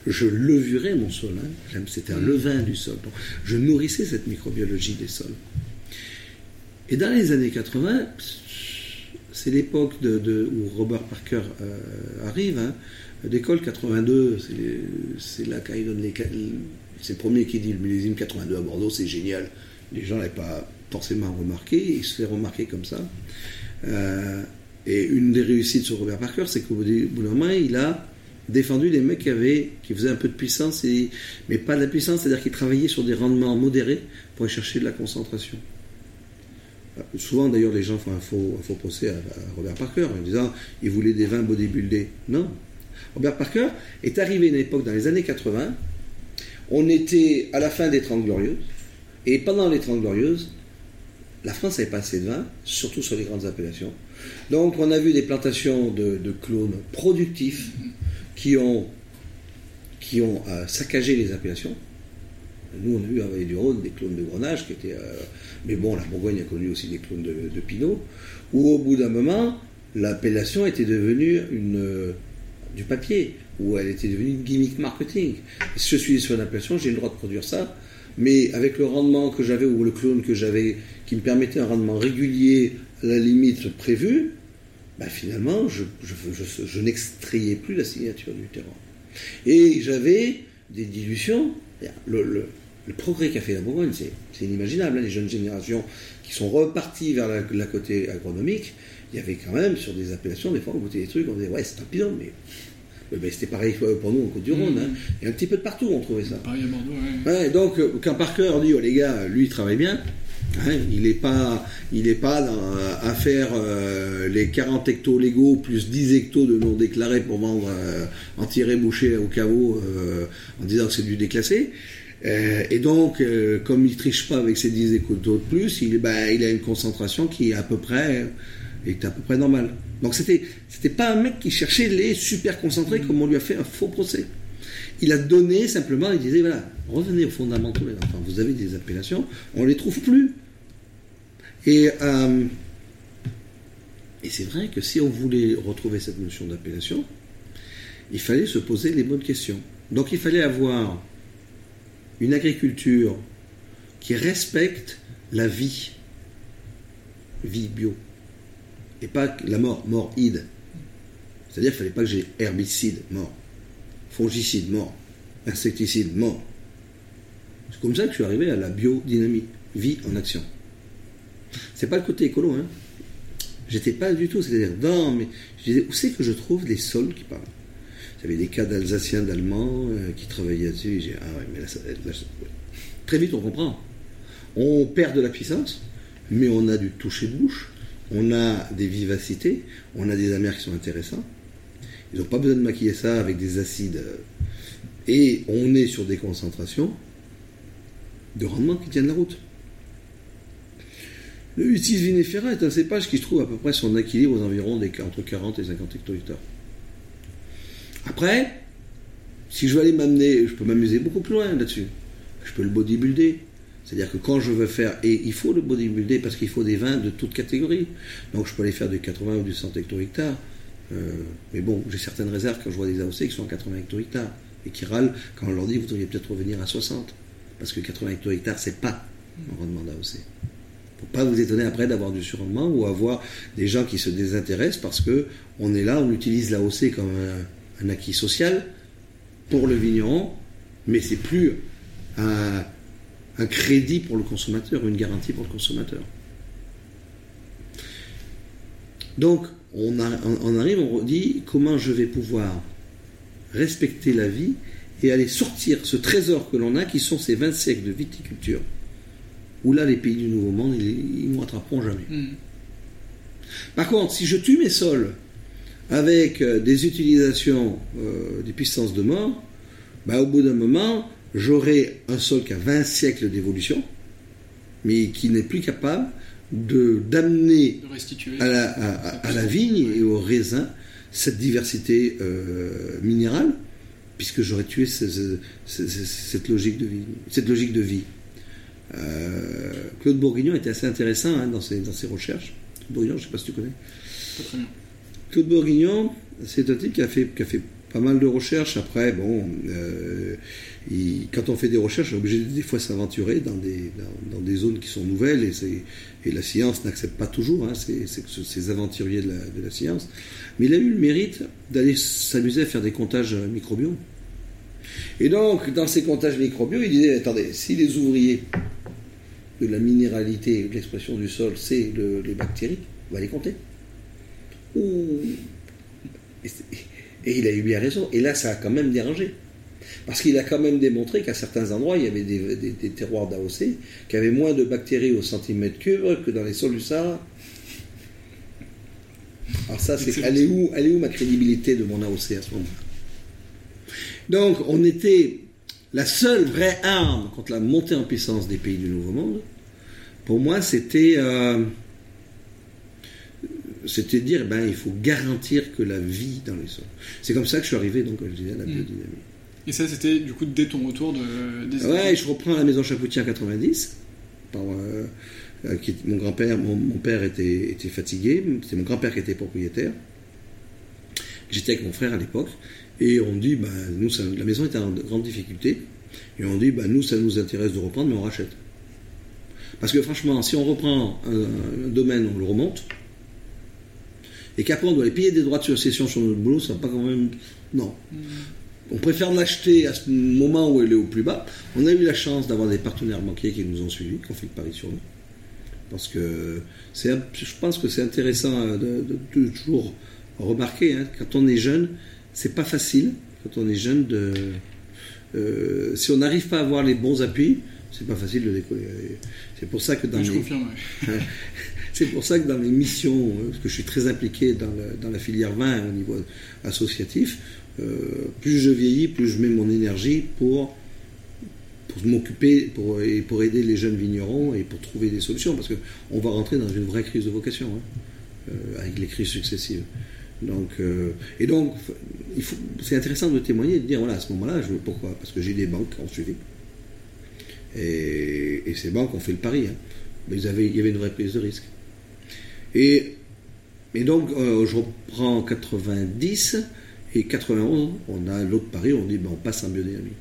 Je levurais mon sol, hein. C'était un levain du sol. Je nourrissais cette microbiologie des sols. Et dans les années 80, c'est l'époque où Robert Parker euh, arrive. Hein. D'école 82, c'est les- c'est là qu'il donne les. C'est le premier qui dit le millésime 82 à Bordeaux, c'est génial. Les gens n'avaient pas forcément remarqué, il se fait remarquer comme ça. Euh, et une des réussites sur Robert Parker, c'est qu'au bout du- bout d'un moment, il a défendu des mecs qui, avaient, qui faisaient un peu de puissance, mais pas de la puissance, c'est-à-dire qu'ils travaillaient sur des rendements modérés pour aller chercher de la concentration. Euh, Souvent, d'ailleurs, les gens font un faux, procès à, à Robert Parker en disant il voulait des vins bodybuildés. Non. Robert Parker est arrivé à une époque dans les années 80. On était à la fin des Trente Glorieuses. Et pendant les Trente Glorieuses, la France n'avait pas assez de vin, surtout sur les grandes appellations. Donc, on a vu des plantations de, clones productifs qui ont, qui ont euh, saccagé les appellations. Nous, on a eu à Vallée du Rhône des clones de Grenache qui étaient. euh, mais bon, la Bourgogne a connu aussi des clones de, de Pinot, où au bout d'un moment, l'appellation était devenue une, euh, du papier, où elle était devenue une gimmick marketing. Je suis sur une appellation, j'ai le droit de produire ça, mais avec le rendement que j'avais, ou le clone que j'avais, qui me permettait un rendement régulier à la limite prévue, bah finalement, je, je, je- je n'extrayais plus la signature du terroir. Et j'avais des dilutions. Le, le- le progrès qu'a fait la Bourgogne, c'est inimaginable. hein, les jeunes générations qui sont reparties vers la, la côté agronomique, il y avait quand même sur des appellations, des fois on goûtait des trucs, on disait ouais, c'est un pilon, mais, ben, c'était pareil pour nous en Côte-du-Rhône.
Mhm.
hein. Et un petit peu de partout on trouvait ça.
Pareil à Bordeaux, ouais.
Ouais, donc, quand Parker dit, oh les gars, lui, il travaille bien, hein, il n'est pas, il est pas dans, à faire euh, les 40 hectos légaux plus 10 hectos de non déclarés pour vendre euh, en tirer boucher au caveau euh, en disant que c'est du déclassé. Euh, et donc, euh, comme il triche pas avec ses 10 hectos de plus, il, ben, il a une concentration qui est à peu près, est à peu près normale. Donc, c'était, c'était pas un mec qui cherchait les super concentrés comme on lui a fait un faux procès. Il a donné simplement, il disait voilà, revenez aux fondamentaux les enfants. Vous avez des appellations, on les trouve plus. Et, euh, et c'est vrai que si on voulait retrouver cette notion d'appellation, il fallait se poser les bonnes questions. Donc il fallait avoir une agriculture qui respecte la vie, vie bio, et pas la mort, mort ide. C'est-à-dire qu'il fallait pas que j'ai herbicide mort, fongicide mort, insecticide mort. C'est comme ça que je suis arrivé à la biodynamie, vie en action. C'est pas le côté écolo, hein. J'étais pas du tout, c'est-à-dire, non, mais je disais, où c'est que je trouve les sols qui parlent? J'avais des cas d'Alsaciens, d'Allemands euh, qui travaillaient là-dessus. et J'ai ah ouais, mais là, ça- très vite on comprend. On perd de la puissance, mais on a du toucher de bouche, on a des vivacités, on a des amers qui sont intéressants. Ils n'ont pas besoin de maquiller ça avec des acides. euh, Et on est sur des concentrations de rendement qui tiennent la route. Le Utis vinifera est un cépage qui se trouve à peu près son équilibre aux environs entre 40 et 50 hectolitres. Après, si je veux aller m'amener, je peux m'amuser beaucoup plus loin là-dessus. je peux le bodybuilder. C'est-à-dire que quand je veux faire, et il faut le bodybuilder parce qu'il faut des vins de toute catégorie. Donc je peux aller faire du 80 ou du 100 hecto-hectares. Euh, mais bon, j'ai certaines réserves quand je vois des AOC qui sont à 80 hecto-hectares et qui râlent quand on leur dit vous devriez peut-être revenir à 60. Parce que 80 hecto-hectares, c'est pas un rendement d'AOC. Faut pas vous étonner après d'avoir du surrendement ou avoir des gens qui se désintéressent parce que on est là, on utilise l'AOC comme un, acquis social pour le vigneron, mais c'est plus un, crédit pour le consommateur, une garantie pour le consommateur. Donc, on, on- arrive, on dit comment je vais pouvoir respecter la vie et aller sortir ce trésor que l'on a, qui sont ces 20 siècles de viticulture, où là, les pays du Nouveau Monde, ils ne nous rattraperont jamais.
Hmm.
Par contre, si je tue mes sols avec euh, des utilisations euh, des puissances de mort, bah, au bout d'un moment, j'aurai un sol qui a 20 siècles d'évolution, mais qui n'est plus capable de d'amener à la, à- à- à la vigne et au raisin cette diversité euh, minérale, puisque j'aurais tué logique de vie. Cette logique de vie. Euh, Claude Bourguignon était assez intéressant hein, dans, ses, dans ses recherches. Claude Bourguignon, je ne sais pas si tu connais.
Pas très bien.
Claude Bourguignon, c'est un type qui a fait, qui a fait pas mal de recherches. Après, bon, euh, il- quand on fait des recherches, on est obligé de, des fois s'aventurer dans des, dans, dans des zones qui sont nouvelles et, et la science n'accepte pas toujours hein, ces, ces- ces aventuriers de la, de la science. Mais il a eu le mérite d'aller s'amuser à faire des comptages microbiaux. Et donc, dans ces comptages microbiaux, il disait attendez, si les ouvriers de la minéralité l'expression du sol, c'est le- les bactéries, on va les compter. Et, il a eu bien raison. Et là, ça a quand même dérangé. Parce qu'il a quand même démontré qu'à certains endroits, il y avait des, terroirs d'AOC qui avaient moins de bactéries au centimètre cube que dans les sols du Sahara. Alors ça, c'est elle est où, elle est où ma crédibilité de mon AOC à ce moment-là? Donc, on était la seule vraie arme contre la montée en puissance des pays du Nouveau Monde. Pour moi, c'était euh, c'était dire, ben, il faut garantir que la vie dans les sols. C'est comme ça que je suis arrivé, donc, comme je disais, à la
Mm.
biodynamie.
Et ça, c'était du coup dès ton retour de, des
Ouais, je reprends la maison Chapoutier en 90. Par, euh, euh, qui- mon grand-père, mon, mon père était, était fatigué. C'est mon grand-père qui était propriétaire. J'étais avec mon frère à l'époque. Et on dit, bah, nous, ça- la maison était en grande difficulté. Et on dit, bah, nous, ça nous intéresse de reprendre, mais on rachète. Parce que franchement, si on reprend un, un domaine, on le remonte. Et qu'après, on doit aller payer des droits de succession sur notre boulot, ça va pas quand même. Non. On préfère l'acheter à ce moment où elle est au plus bas. On a eu la chance d'avoir des partenaires banquiers qui nous ont suivis, qui ont fait le pari sur nous. Parce que je pense que c'est intéressant de, de- de toujours remarquer, hein, quand on est jeune, c'est pas facile, quand on est jeune, de, euh, si on n'arrive pas à avoir les bons appuis, c'est pas facile de décoller. C'est pour ça que dans
je
les-
confirme. ouais. (laughs)
c'est pour ça que dans mes missions, euh, parce que je suis très impliqué dans, la filière vin au niveau associatif, euh, plus je vieillis, plus je mets mon énergie pour, pour m'occuper pour, et pour aider les jeunes vignerons et pour trouver des solutions, parce qu'on va rentrer dans une vraie crise de vocation, hein, euh, avec les crises successives. Donc, euh, et donc, c'est intéressant de témoigner de dire, voilà, à ce moment-là, pourquoi? Parce que j'ai des banques ont suivi. Et, ces banques ont fait le pari. hein. Mais il y avait une vraie prise de risque. Et, et donc, euh, je reprends en 90 et 91, on a l'autre pari, on dit, ben, on passe en biodynamie.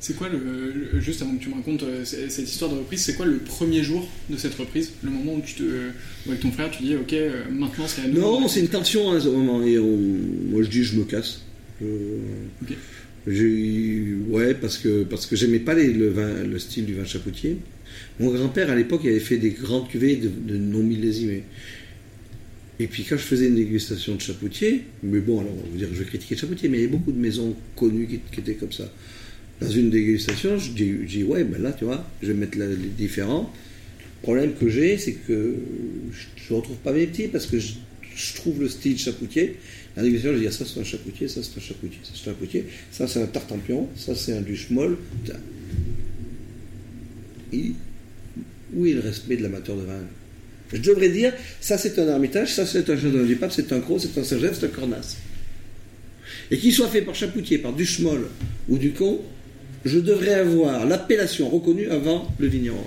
C'est quoi le, le- juste avant que tu me racontes euh, cette histoire de reprise, c'est quoi le premier jour de cette reprise? Le moment où tu te, où avec ton frère, tu dis ok, euh, maintenant c'est à nous.
Non, c'est une tension à ce moment. Et on- moi, je dis, je me casse. Je- ouais, parce que, parce que j'aimais pas les- le, vin, le style du vin chapoutier. Mon grand-père, à l'époque, il avait fait des grandes cuvées de, de non millésimés. Et puis, quand je faisais une dégustation de chapoutier, mais bon, alors, on va dire que je vais critiquer le chapoutier, mais il y avait beaucoup de maisons connues qui, qui étaient comme ça. Dans une dégustation, je dis, je dis, ouais, ben là, tu vois, je vais mettre les différents. Le problème que j'ai, c'est que je ne retrouve pas mes petits parce que je, trouve le style chapoutier. La dégustation, je dire, ça c'est un chapoutier, ça c'est un chapoutier, ça c'est un chapoutier, ça c'est un tartampion, ça c'est un duchemol. Putain. Et où est le respect de l'amateur de vin Je devrais dire, ça c'est un Armitage, ça c'est un Chardonnay du Pape, c'est un Croc, c'est un Saint-Jean, c'est un Cornas. Et qu'il soit fait par Chapoutier, par Duchemol ou Ducon, je devrais avoir l'appellation reconnue avant le vigneron.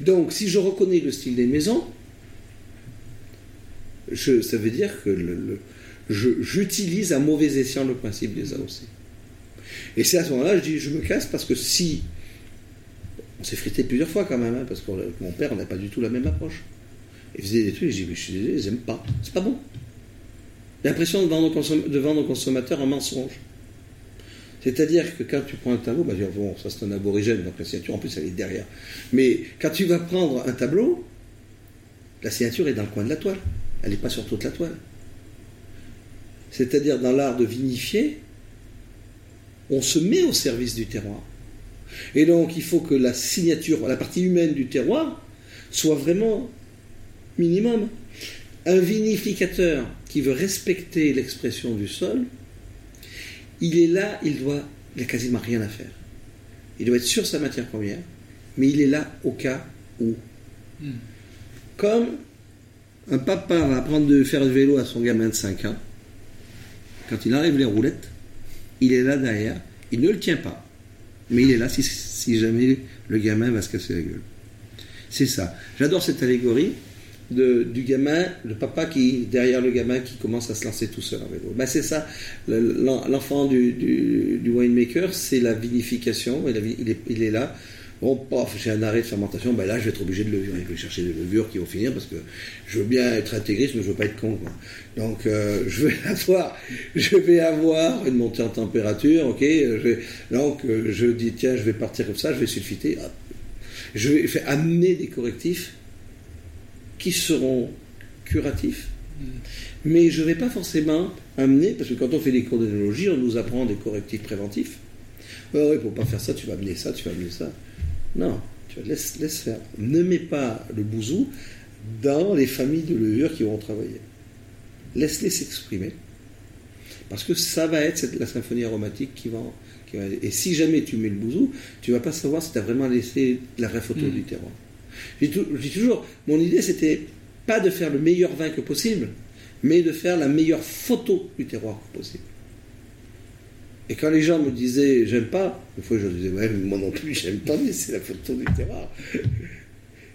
Donc, si je reconnais le style des maisons, je, ça veut dire que j'utilise à mauvais escient le principe des AOC. Et c'est à ce moment-là, je dis, je me casse parce que si. On s'est frité plusieurs fois quand même, hein, parce que mon père n'a pas du tout la même approche. Il faisait des trucs, je dis, mais je suis désolé, n'aiment pas. C'est pas bon. L'impression de vendre, de vendre aux consommateurs un mensonge. C'est-à-dire que quand tu prends un tableau, bah, ça c'est un aborigène, donc la signature en plus elle est derrière. Mais quand tu vas prendre un tableau, la signature est dans le coin de la toile. Elle n'est pas sur toute la toile. C'est-à-dire dans l'art de vinifier, on se met au service du terroir. Et donc il faut que la signature, la partie humaine du terroir, soit vraiment minimum. Un vinificateur qui veut respecter l'expression du sol, il est là, il doit, il n'a quasiment rien à faire. Il doit être sur sa matière première, mais il est là au cas où. Hmm. Comme un papa va apprendre de faire le vélo à son gamin de 5 ans, quand il enlève les roulettes, il est là derrière, il ne le tient pas, mais il est là si, si jamais le gamin va se casser la gueule. C'est ça. J'adore cette allégorie du gamin, le papa qui, derrière le gamin, qui commence à se lancer tout seul en vélo. Ben c'est ça, l'enfant du, du, winemaker, c'est la vinification, il, est, il est là. Bon, paf, j'ai un arrêt de fermentation, ben là je vais être obligé de levure. Il faut chercher des levures qui vont finir parce que je veux bien être intégriste, mais je veux pas être con. Donc euh, (laughs) je vais avoir, je vais avoir une montée en température, ok. Je donc euh, je dis tiens, je vais partir comme ça, je vais sulfiter. Je vais amener des correctifs qui seront curatifs, mais je ne vais pas forcément amener, parce que quand on fait des cours d'énologie, on nous apprend des correctifs préventifs. Oh, oui, pour pas faire ça, tu vas amener ça, tu vas amener ça. Non, tu vas laisse, laisse faire. Ne mets pas le bouzou dans les familles de levure qui vont travailler. Laisse-les s'exprimer. Parce que ça va être la symphonie aromatique qui va, Et si jamais tu mets le bouzou, tu vas pas savoir si tu as vraiment laissé la vraie photo mm. du terroir. Je dis toujours, mon idée c'était pas de faire le meilleur vin que possible, mais de faire la meilleure photo du terroir que possible. Et quand les gens me disaient j'aime pas, une fois je disais ouais, moi non plus j'aime pas, mais c'est la photo du terroir.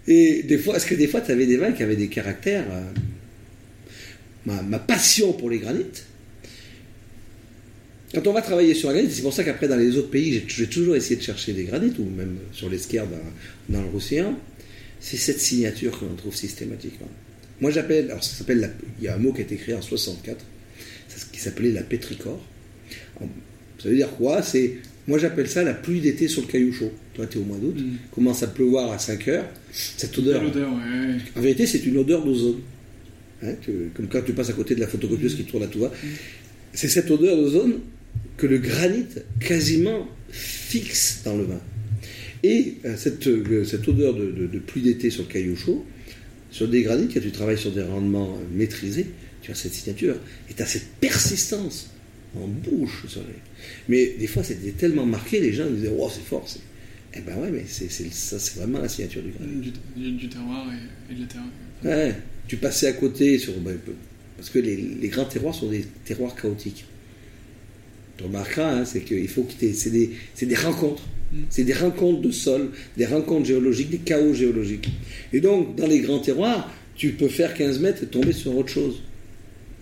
Et des fois, est-ce que des fois tu avais des vins qui avaient des caractères euh, ma, passion pour les granites? Quand on va travailler sur la granite, c'est pour ça qu'après dans les autres pays, j'ai toujours essayé de chercher des granites, ou même sur l'esquerre dans, dans le Roussillon c'est cette signature que l'on trouve systématiquement. Moi j'appelle, alors ça s'appelle, il y a un mot qui a été créé en 64, qui s'appelait la pétricore. Ça veut dire quoi? C'est, moi j'appelle ça la pluie d'été sur le caillou chaud. Toi tu es au mois d'août, mm. commence à pleuvoir à 5 heures, cette odeur. En vérité c'est une odeur d'ozone. Hein, comme quand tu passes à côté de la photocopieuse qui tourne à toi. Mm. C'est cette odeur d'ozone que le granit quasiment fixe dans le vin. Et euh, cette, euh, cette, odeur de, pluie d'été sur le caillou chaud, sur des granites, quand tu travailles sur des rendements euh, maîtrisés, tu as cette signature et tu as cette persistance en bouche. Mais des fois, c'était tellement marqué, les gens disaient Oh, c'est fort. Eh ben ouais, mais c'est, ça, c'est vraiment la signature du granit.
Du, terroir et, de la terre.
Ouais, tu passais à côté sur. Ben, parce que les, les, grands terroirs sont des terroirs chaotiques. Tu remarqueras, hein, c'est qu'il faut que c'est des, c'est des rencontres. C'est des rencontres de sol, des rencontres géologiques, des chaos géologiques. Et donc, dans les grands terroirs, tu peux faire 15 mètres et tomber sur autre chose.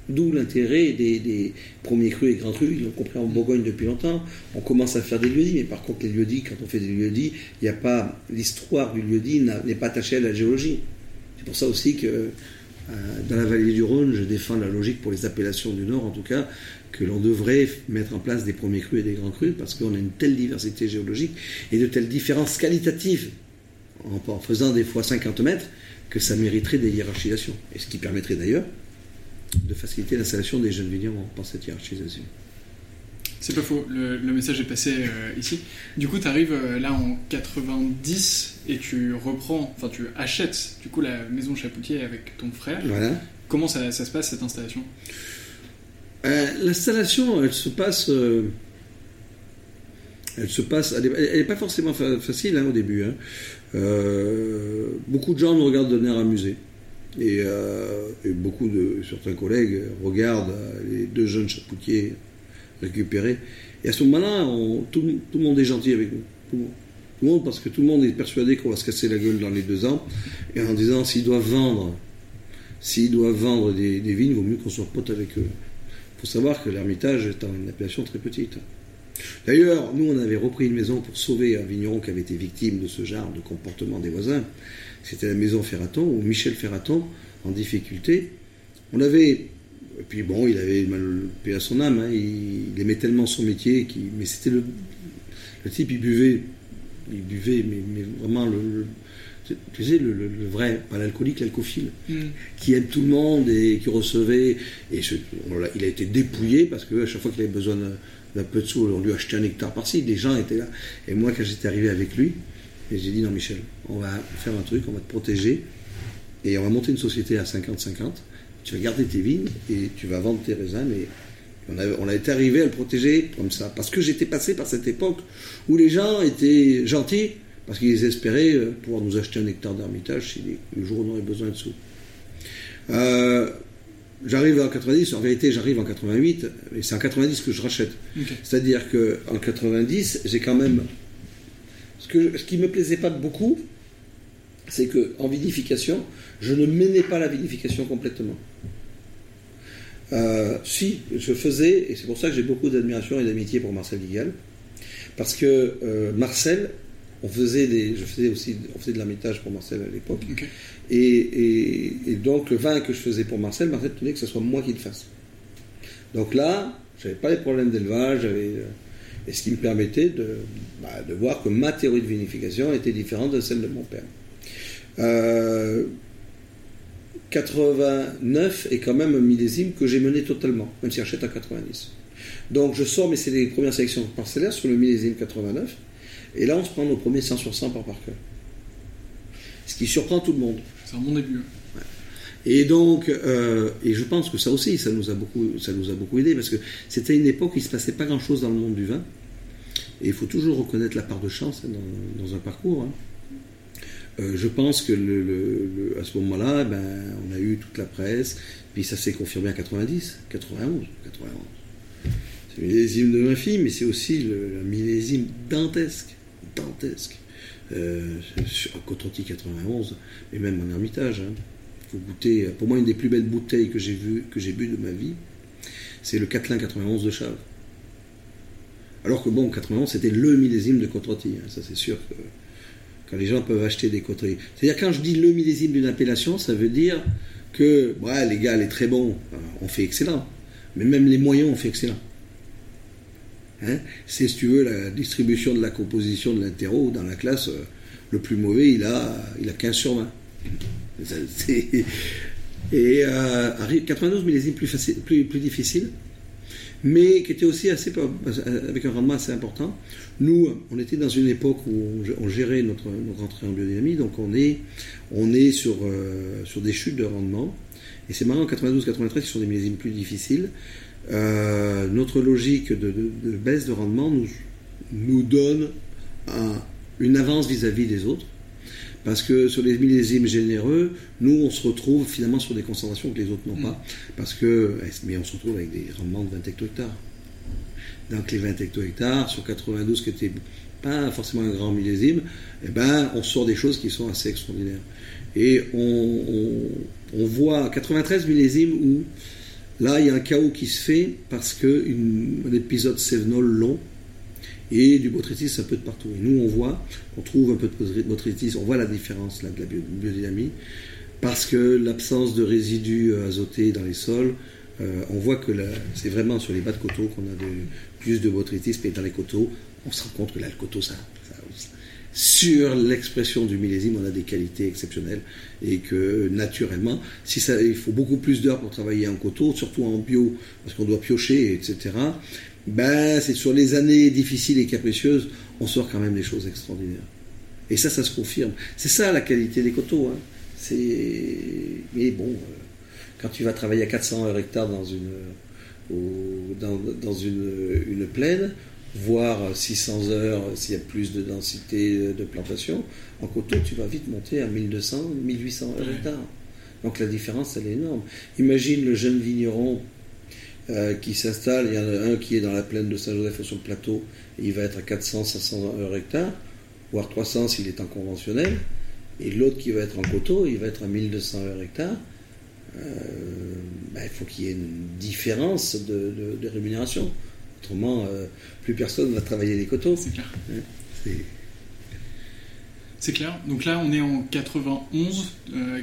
D'où l'intérêt des, premiers crus et grands crus. Ils l'ont compris en Bourgogne depuis longtemps. On commence à faire des lieux-dits, mais par contre, les lieux-dits, quand on fait des lieux-dits, il n'y a pas. L'histoire du lieu-dit n'est pas attachée à la géologie. C'est pour ça aussi que euh, dans la vallée du Rhône, je défends la logique pour les appellations du Nord, en tout cas, que l'on devrait mettre en place des premiers crus et des grands crus parce qu'on a une telle diversité géologique et de telles différences qualitatives en, faisant des fois 50 mètres que ça mériterait des hiérarchisations. Et ce qui permettrait d'ailleurs de faciliter l'installation des jeunes vignerons par cette hiérarchisation.
C'est pas faux, le, message est passé euh, ici. Du coup, tu arrives euh, là en 90 et tu reprends, enfin tu achètes du coup la maison Chapoutier avec ton frère.
Voilà.
Comment ça se passe cette installation?
Euh, l'installation, elle se passe. Euh, elle se passe. Elle n'est pas forcément facile hein, au début. Hein. Euh, beaucoup de gens nous regardent d'un air amusé. Et, beaucoup de certains collègues regardent les deux jeunes chapoutiers récupérés Et à ce moment-là, tout, tout, le monde est gentil avec nous. Tout le, monde. parce que tout le monde est persuadé qu'on va se casser la gueule dans les deux ans. Et en disant, s'ils doivent vendre, s'ils doivent vendre des, des vignes, il vaut mieux qu'on soit pote avec eux. Il faut savoir que l'Ermitage est une appellation très petite. D'ailleurs, nous, on avait repris une maison pour sauver un vigneron qui avait été victime de ce genre de comportement des voisins. C'était la maison Ferraton, où Michel Ferraton, en difficulté, on avait. Et puis bon, il avait mal paix à son âme, hein, il, aimait tellement son métier, mais c'était le, le type, il buvait, il buvait, mais, vraiment le, tu sais, le, vrai, pas l'alcoolique, l'alcophile, mm. qui aime tout le monde et qui recevait. Et il a été dépouillé parce que à chaque fois qu'il avait besoin d'un peu de sous, on lui achetait un hectare par-ci. Des gens étaient là. Et moi, quand j'étais arrivé avec lui, j'ai dit non, Michel, on va faire un truc, on va te protéger et on va monter une société à 50-50. Tu vas garder tes vignes et tu vas vendre tes raisins, mais on a, on a, été arrivé à le protéger comme ça. Parce que j'étais passé par cette époque où les gens étaient gentils, parce qu'ils espéraient euh, pouvoir nous acheter un hectare d'ermitage si le jour où on aurait besoin de sous. Euh, j'arrive en 90, en vérité j'arrive en 88, et c'est en 90 que je rachète. C'est-à-dire qu'en 90, j'ai quand même... Ce, que, ce qui me plaisait pas beaucoup, c'est qu'en vinification, je ne menais pas la vinification complètement. Euh, si, je faisais, et c'est pour ça que j'ai beaucoup d'admiration et d'amitié pour Marcel Vigal, parce que Marcel on faisait des, je faisais aussi, on faisait de l'amitage pour Marcel à l'époque. Et, donc le vin que je faisais pour Marcel, Marcel tenait que ce soit moi qui le fasse. Donc là, j'avais pas les problèmes d'élevage, euh, et ce qui me permettait de, bah, de, voir que ma théorie de vinification était différente de celle de mon père. 89 euh, est quand même un millésime que j'ai mené totalement, même si j'achète à 90. Donc je sors, mais c'est les premières sélections parcellaires sur le millésime 89. Et là, on se prend nos premiers 100 sur 100 par par cœur. Ce qui surprend tout le monde.
C'est un bon début.
Et donc, euh, et je pense que ça aussi, ça nous a beaucoup, ça nous a beaucoup aidé parce que c'était une époque où il se passait pas grand-chose dans le monde du vin. Et il faut toujours reconnaître la part de chance hein, dans, un parcours. Hein. Euh, je pense que le, à ce moment-là, ben, on a eu toute la presse, puis ça s'est confirmé en 90, 91, 91. C'est le millésime de ma fille, mais c'est aussi le millésime dantesque dantesque. Euh, sur Cotonti 91, et même en Ermitage. Hein. Faut goûter, pour moi, une des plus belles bouteilles que j'ai vu, que j'ai bu de ma vie, c'est le Catlin 91 de Chave. Alors que bon, 91, c'était le millésime de Cotonti. Hein. Ça, c'est sûr que quand les gens peuvent acheter des coteries. C'est-à-dire, quand je dis le millésime d'une appellation, ça veut dire que, ouais, les gars, est très bon, on fait excellent. Mais même les moyens, on fait excellent. Hein. c'est, si tu veux, la distribution de la composition de l'interro dans la classe, euh, le plus mauvais, il a, il a 15 sur 20. (laughs) et euh, 92 millésimes plus, plus, plus difficile, mais qui était aussi assez, avec un rendement assez important. Nous, on était dans une époque où on, gérait notre, notre entrée en biodynamie, donc on est, on est sur, euh, sur des chutes de rendement. Et c'est marrant, 92-93, qui sont des millésimes plus difficiles. Euh, notre logique de, baisse de rendement nous, nous donne une avance vis-à-vis des autres. Parce que sur les millésimes généreux, nous, on se retrouve finalement sur des concentrations que les autres n'ont pas. Mm. Parce que, eh, mais on se retrouve avec des rendements de 20 hecto-hectares. Donc les 20 hecto-hectares, sur 92 qui n'était pas forcément un grand millésime, eh ben, on sort des choses qui sont assez extraordinaires. Et on, on voit 93 millésimes où Là, il y a un chaos qui se fait parce que un épisode sévenol long et du botrytis un peu de partout. Et nous, on voit, on trouve un peu de botrytis, on voit la différence de la biodynamie parce que l'absence de résidus euh, azotés dans les sols, euh, on voit que c'est vraiment sur les bas de coteaux qu'on a plus de botrytis, mais dans les coteaux, on se rend compte que là, le coteau, ça, sur l'expression du millésime, on a des qualités exceptionnelles et que naturellement, si ça, il faut beaucoup plus d'heures pour travailler en coteau, surtout en bio, parce qu'on doit piocher, etc. Ben, c'est sur les années difficiles et capricieuses, on sort quand même des choses extraordinaires. Et ça, ça se confirme. C'est ça la qualité des coteaux. Hein. Mais bon, euh, quand tu vas travailler à 400 heures hectare dans une, dans, dans une plaine, voire 600 heures s'il y a plus de densité de plantation. En coteau, tu vas vite monter à 1200, 1800 heures hectare. Donc la différence, elle est énorme. Imagine le jeune vigneron euh, qui s'installent. Il y en a un qui est dans la plaine de Saint-Joseph sur le plateau, et il va être à 400, 500 heures hectare, voire 300 s'il est en conventionnel. Et l'autre qui va être en coteau, il va être à 1200 heures hectare. Euh, ben, il faut qu'il y ait une différence de, de rémunération. Autrement, euh, plus personne va travailler les coteaux.
C'est clair. c'est clair. Donc là, on est en 91,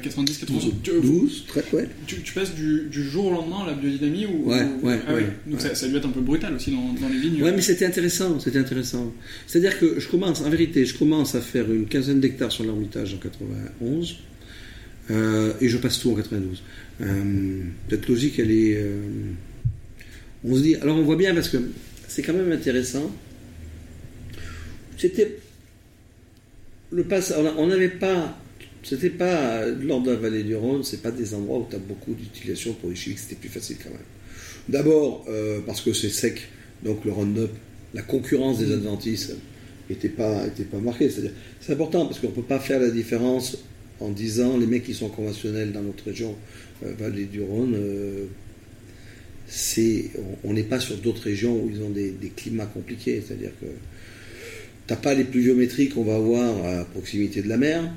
90, 91.
12, très ouais.
Tu, tu passes du, du, jour au lendemain à la biodynamie ou,
Ouais, ouais,
ah
ouais,
Donc Ça, ça a dû être un peu brutal aussi dans, dans les vignes.
Ouais, mais c'était intéressant, c'était intéressant. C'est-à-dire que je commence, en vérité, je commence à faire une quinzaine d'hectares sur l'Hermitage en 91 euh, et je passe tout en 92. Euh, cette logique, elle est. On se dit, alors on voit bien parce que c'est quand même intéressant. C'était le pass, on n'avait pas, c'était pas lors de la vallée du Rhône, c'est pas des endroits où tu as beaucoup d'utilisation pour les chimiques, c'était plus facile quand même. D'abord euh, parce que c'est sec, donc le Roundup, la concurrence des adventistes n'était pas, marquée. C'est important parce qu'on peut pas faire la différence en disant les mecs qui sont conventionnels dans notre région, euh, vallée du Rhône. Euh, on n'est pas sur d'autres régions où ils ont des, des climats compliqués, c'est-à-dire que t'as pas les pluviométries qu'on va avoir à proximité de la mer,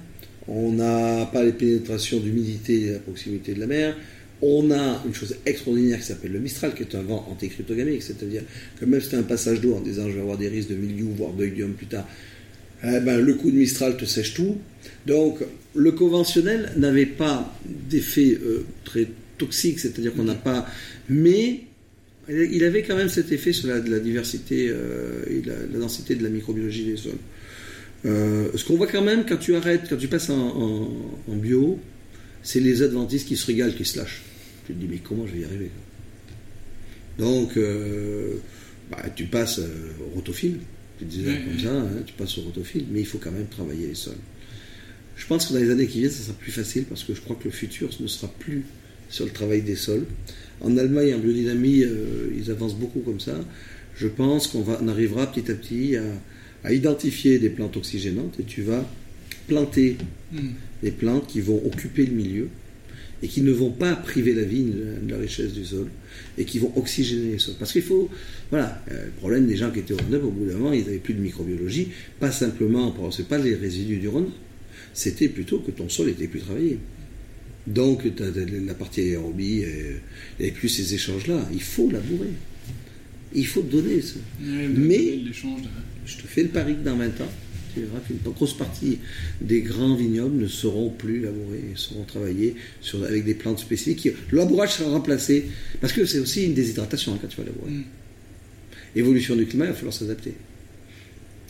on n'a pas les pénétrations d'humidité à proximité de la mer, on a une chose extraordinaire qui s'appelle le Mistral, qui est un vent anticryptogamique, c'est-à-dire que même si tu un passage d'eau en disant je vais avoir des risques de milieu, voire d'oïdium plus tard, eh ben, le coup de Mistral te sèche tout. Donc le conventionnel n'avait pas d'effet euh, très toxique, c'est-à-dire qu'on n'a pas mais il avait quand même cet effet sur la, diversité euh, et la, densité de la microbiologie des sols. Euh, ce qu'on voit quand même quand tu arrêtes, quand tu passes en, bio, c'est les adventistes qui se régalent, qui se lâchent. Tu te dis, mais comment je vais y arriver Donc, euh, bah, tu passes au rotophile, tu disais comme ça, hein, tu passes au rotophile, mais il faut quand même travailler les sols. Je pense que dans les années qui viennent, ça sera plus facile parce que je crois que le futur ne sera plus sur le travail des sols. En Allemagne, en biodynamie, euh, ils avancent beaucoup comme ça. Je pense qu'on va, arrivera petit à petit à, identifier des plantes oxygénantes et tu vas planter hmm. des plantes qui vont occuper le milieu et qui ne vont pas priver la vigne de la richesse du sol et qui vont oxygéner les sols. Parce qu'il faut, voilà, euh, le problème des gens qui étaient au Rhône, au bout d'un moment, ils n'avaient plus de microbiologie, pas simplement, c'est pas les résidus du Rhône, c'était plutôt que ton sol était plus travaillé. Donc, la partie aérobie, il n'y avait plus ces échanges-là. Il faut labourer. Il faut donner ça. Mais, je te fais le pari que dans 20 ans, tu verras qu'une grosse partie des grands vignobles ne seront plus labourés, seront travaillés sur, avec des plantes spécifiques. Le labourage sera remplacé, parce que c'est aussi une déshydratation hein, quand tu vas labourer. Mm. Évolution du climat, il va falloir s'adapter.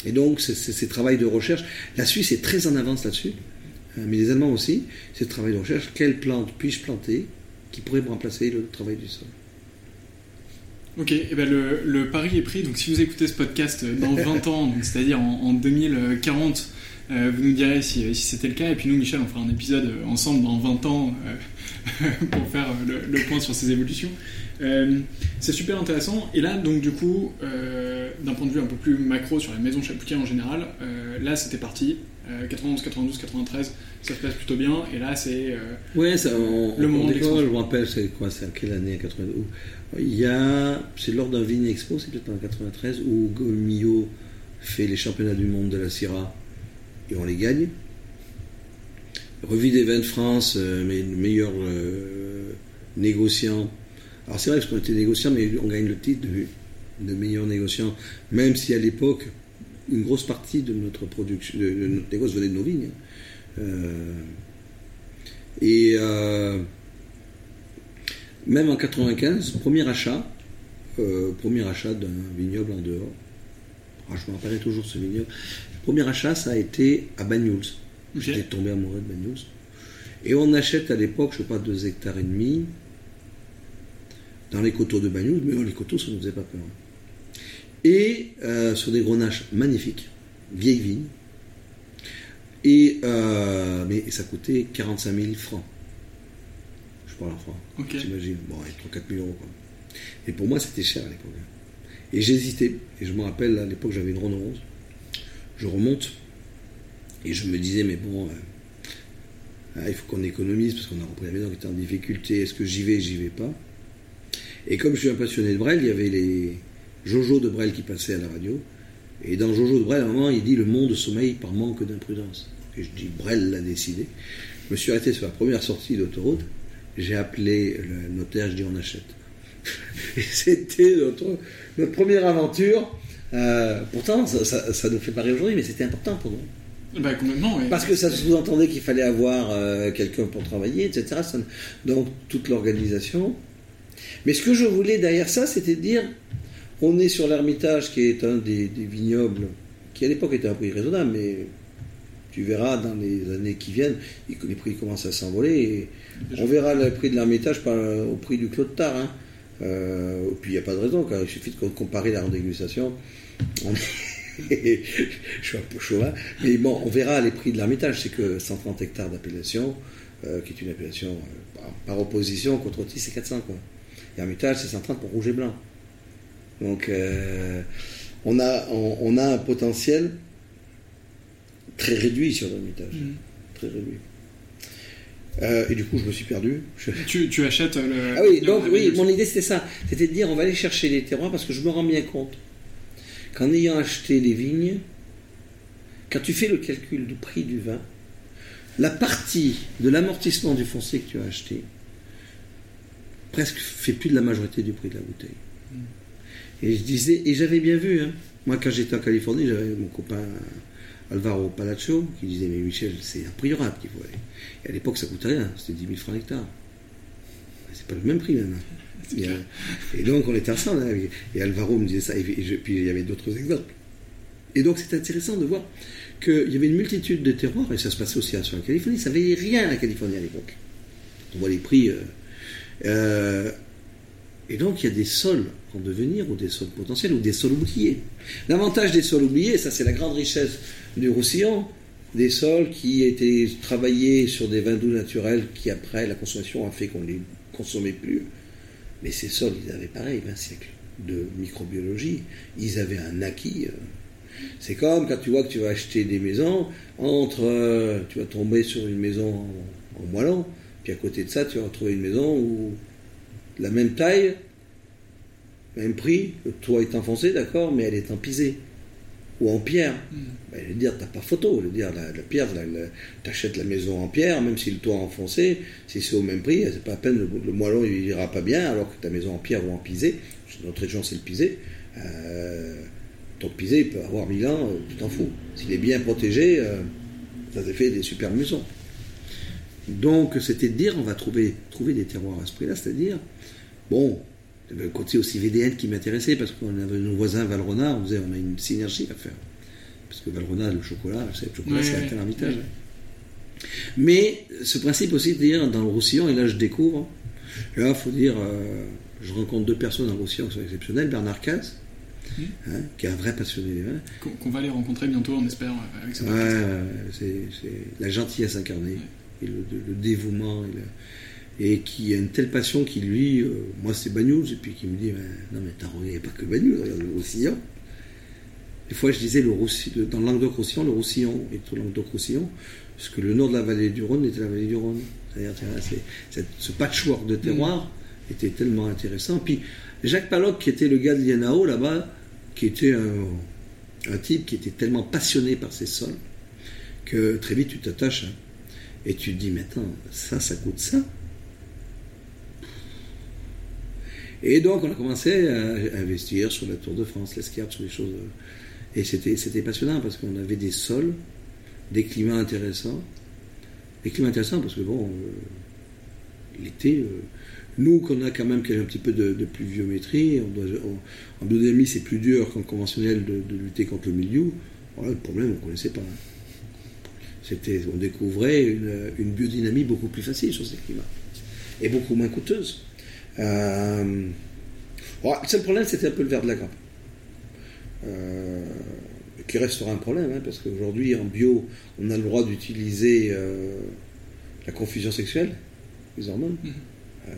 Et donc, c'est ces travail de recherche. La Suisse est très en avance là-dessus. Euh, mais les Allemands aussi, c'est le travail de recherche. Quelle plante puis-je planter qui pourrait me remplacer le travail du sol?
Ok, et eh ben le, pari est pris. Donc si vous écoutez ce podcast dans 20 ans, c'est-à-dire en, 2040, euh, vous nous direz si, c'était le cas. Et puis nous, Michel, on fera un épisode ensemble dans 20 ans euh, (laughs) pour faire le, point sur ces évolutions. c'est super intéressant. Et là, donc du coup, d'un point de vue un peu plus macro sur les maisons chapoutières en général, là c'était parti. 91, 92, 93, ça se passe plutôt bien. Et là, c'est euh,
ouais, ça, le moment Je me rappelle, c'est quoi C'est à quelle année 92 Il y a, c'est lors d'un Vigne Expo, c'est peut-être en 93, où Mio fait les championnats du monde de la Syrah et on les gagne. Revue des vins de France, euh, mais le meilleur euh, négociant. Alors c'est vrai qu'on était négociant, mais on gagne le titre de, de meilleur négociant, même si à l'époque une grosse partie de notre production, de, notre négoce venait de nos vignes. Euh, et euh, même en 95, premier achat, euh, premier achat d'un vignoble en dehors. Ah, je me rappellerai toujours ce vignoble. Le premier achat, ça a été à Banyuls. J'étais tombé amoureux de Banyuls. Et on achète à l'époque, je sais pas, deux hectares et demi dans les coteaux de Banyuls, mais les coteaux, ça ne nous faisait pas peur et euh, sur des grenaches magnifiques, vieilles vignes. Et euh, mais ça coûtait 45 000 francs. Je parle en francs, j'imagine. Bon, 3-4 000 euros. Quoi. Et pour moi, c'était cher à l'époque. Et j'hésitais. Et je me rappelle, à l'époque, j'avais une ronde rose. Je remonte. Et je me disais, mais bon, euh, ah, il faut qu'on économise parce qu'on a repris la maison qui était en difficulté. Est-ce que j'y vais, j'y vais pas Et comme je suis un passionné de Brel, il y avait les Jojo de Brel qui passaient à la radio. Et dans Jojo de Brel, à un moment, il dit Le monde sommeille par manque d'imprudence. Et je dis Brel l'a décidé. Je me suis arrêté sur la première sortie d'autoroute. J'ai appelé le notaire, je dis On achète. (laughs) Et c'était notre, notre première aventure. Euh, pourtant, ça, ça, ça nous fait pas rire aujourd'hui, mais c'était important pour nous.
Complètement, oui.
Parce que ça sous-entendait qu'il fallait avoir euh, quelqu'un pour travailler, etc. Donc toute l'organisation. Mais ce que je voulais derrière ça, c'était de dire, on est sur l'Ermitage, qui est un des, vignobles, qui à l'époque était un prix raisonnable, mais tu verras dans les années qui viennent, les prix commencent à s'envoler. On verra le prix de l'Ermitage par, au prix du Clos de Tard. hein. Euh, puis il n'y a pas de raison, il suffit de comparer la dégustation. (laughs) Je suis un peu chauvin, mais bon, on verra les prix de l'Ermitage. C'est que 130 hectares d'appellation, euh, qui est une appellation euh, par, opposition contre c'est 400 quoi. L'Ermitage, c'est 130 pour rouge et blanc. Donc, euh, on, a, on, on a un potentiel très réduit sur l'Ermitage.
Mhm.
Très réduit. Euh, et du coup, je me suis perdu. Je-
Tu, tu achètes le.
ah oui,
le-
donc
le-
oui, mon idée c'était ça. C'était de dire on va aller chercher les terroirs parce que je me rends bien compte qu'en ayant acheté les vignes, quand tu fais le calcul du prix du vin, la partie de l'amortissement du foncier que tu as acheté presque fait plus de la majorité du prix de la bouteille. Et je disais, et j'avais bien vu, hein. moi quand j'étais en Californie, j'avais mon copain Alvaro Palaccio qui disait Mais Michel, c'est un prix qu'il faut aller. Et à l'époque, ça coûtait rien, c'était 10 000 francs l'hectare. C'est pas le même prix maintenant. Et,
clair.
euh, et donc on était ensemble, hein, et Alvaro me disait ça, et, je- puis il y avait d'autres exemples. Et donc c'est intéressant de voir qu'il y avait une multitude de terroirs, et ça se passait aussi sur la Californie, ça valait rien la Californie à l'époque. On voit les prix. euh, euh, et donc il y a des sols en devenir, ou des sols potentiels, ou des sols oubliés. L'avantage des sols oubliés, ça c'est la grande richesse du Roussillon, des sols qui étaient travaillés sur des vins doux naturels qui après la consommation a fait qu'on ne les consommait plus. Mais ces sols, ils avaient pareil, 20 siècles de microbiologie. Ils avaient un acquis. euh. C'est comme quand tu vois que tu vas acheter des maisons, entre, euh, tu vas tomber sur une maison en, en moellon, puis à côté de ça, tu vas retrouver une maison où la même taille, même prix, le toit est enfoncé, d'accord, mais elle est en pisé ou en pierre. Ben, je veux dire, t'as pas photo. Je veux dire, la, la pierre, t'achètes la maison en pierre, même si le toit est enfoncé, si c'est au même prix, c'est pas à peine, le, le moellon il ira pas bien, alors que ta maison en pierre ou en pisé, notre région c'est le pisé, euh, ton pisé il peut avoir 1000 ans, euh, tu t'en fous. S'il est bien protégé, euh, ça te fait des super maisons. Donc c'était de dire, on va trouver, trouver des terroirs à ce prix-là, c'est-à-dire, bon, le côté aussi VDN qui m'intéressait, parce qu'on avait nos voisins Valrona, on disait, on a une synergie à faire. Parce que Valrona, le chocolat, le chocolat, c'est un hermitage. hein. Mais ce principe aussi de dire, dans le Roussillon, et là je découvre, là il faut dire, euh, je rencontre deux personnes dans le Roussillon qui sont exceptionnelles, Bernard Caz, hein, qui est un vrai passionné des vins,
Qu'on va les rencontrer bientôt, on espère, avec ce
ouais, c'est c'est la gentillesse incarnée, et le, le dévouement, et, et qui a une telle passion qui, lui, euh, moi c'est Bagnouz, et puis qui me dit mais, Non, mais t'as regardé pas que Bagnouz, regarde le Roussillon. Des fois, je disais le Roussi- le- dans le Languedoc-Roussillon, le Roussillon est au Languedoc-Roussillon, parce que le nord de la vallée du Rhône était la vallée du Rhône. C'est-à-dire, c'est- cette- ce patchwork de terroir était tellement intéressant. Puis Jacques Paloc, qui était le gars de Lienao là-bas, qui était un, un type qui était tellement passionné par ses sols que très vite tu t'attaches hein, et tu dis mais attends ça ça coûte ça et donc on a commencé à investir sur la Tour de France l'escarpe sur les choses et c'était passionnant parce qu'on avait des sols des climats intéressants des climats intéressants parce que bon euh, l'été euh, nous, qu'on a quand même un petit peu de, pluviométrie, on doit, en biodynamie, c'est plus dur qu'en conventionnel de, de lutter contre le milieu. Voilà, le problème, on ne connaissait pas. C'était, on découvrait une, une biodynamie beaucoup plus facile sur ces climats et beaucoup moins coûteuse. Euh, bon, le seul problème, c'était un peu le verre de la grappe. Euh, qui restera un problème, hein, parce qu'aujourd'hui, en bio, on a le droit d'utiliser euh, la confusion sexuelle, les hormones. Euh,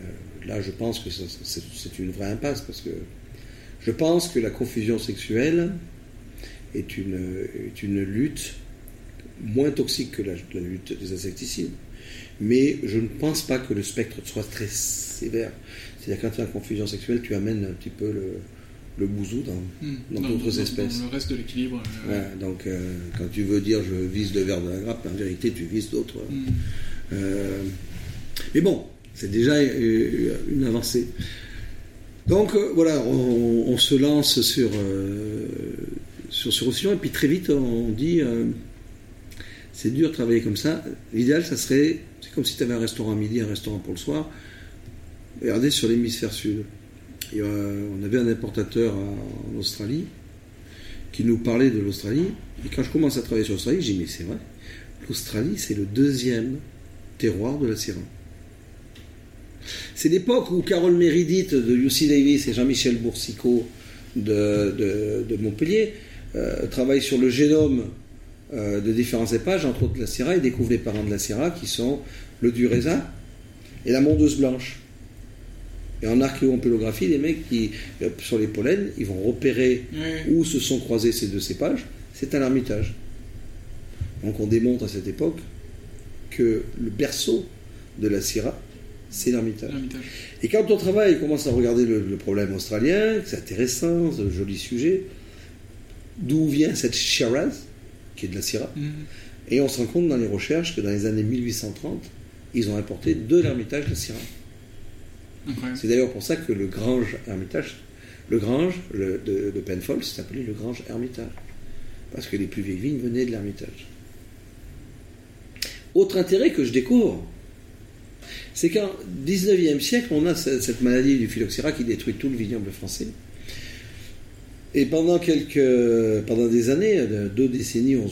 là, je pense que c'est c'est une vraie impasse parce que je pense que la confusion sexuelle est une, est une lutte moins toxique que la, la lutte des insecticides. Mais je ne pense pas que le spectre soit très sévère. C'est-à-dire quand tu as une confusion sexuelle, tu amènes un petit peu le, le bousou dans
Hmm.
d'autres espèces.
Dans le reste de l'équilibre. euh,
Ouais, donc euh, quand tu veux dire je vise le verre de la grappe, en vérité tu vises d'autres.
hmm.
Euh, mais bon, c'est déjà une avancée. Donc voilà, on, on se lance sur, sur ce et puis très vite on dit c'est dur de travailler comme ça. L'idéal, ça serait, c'est comme si tu avais un restaurant à midi, un restaurant pour le soir. Regardez sur l'hémisphère sud. On avait un importateur en Australie qui nous parlait de l'Australie. Et quand je commence à travailler sur l'Australie, j'ai dit mais c'est vrai, l'Australie c'est le deuxième terroir de la Syrah. C'est l'époque où Carole Méridite de UC Davis et Jean-Michel Boursicot de Montpellier euh, travaillent sur le génome euh, de différents cépages, entre autres la Syrah, et découvrent les parents de la Syrah qui sont le Dureza et la mondeuse blanche. Et en archéompélographie, les mecs qui, euh, sur les pollens, ils vont repérer où se sont croisés ces deux cépages, c'est à l'Ermitage. Donc on démontre à cette époque que le berceau de la Syrah, c'est l'Ermitage. Et quand on travaille commence à regarder le, le problème australien, c'est intéressant, c'est un joli sujet, d'où vient cette Shiraz, qui est de la Syrah,
Hmm.
et on se rend compte dans les recherches que dans les années 1830, ils ont importé de l'Ermitage de Syrah. C'est d'ailleurs pour ça que le Grange Hermitage, le Grange le- de, de Penfolds s'appelait le Grange Hermitage. Parce que les plus vieilles vignes venaient de l'Hermitage. Autre intérêt que je découvre, c'est qu'en 19e siècle, on a ce- cette maladie du phylloxéra qui détruit tout le vignoble français. Et pendant quelques, pendant des années, de- deux décennies, on-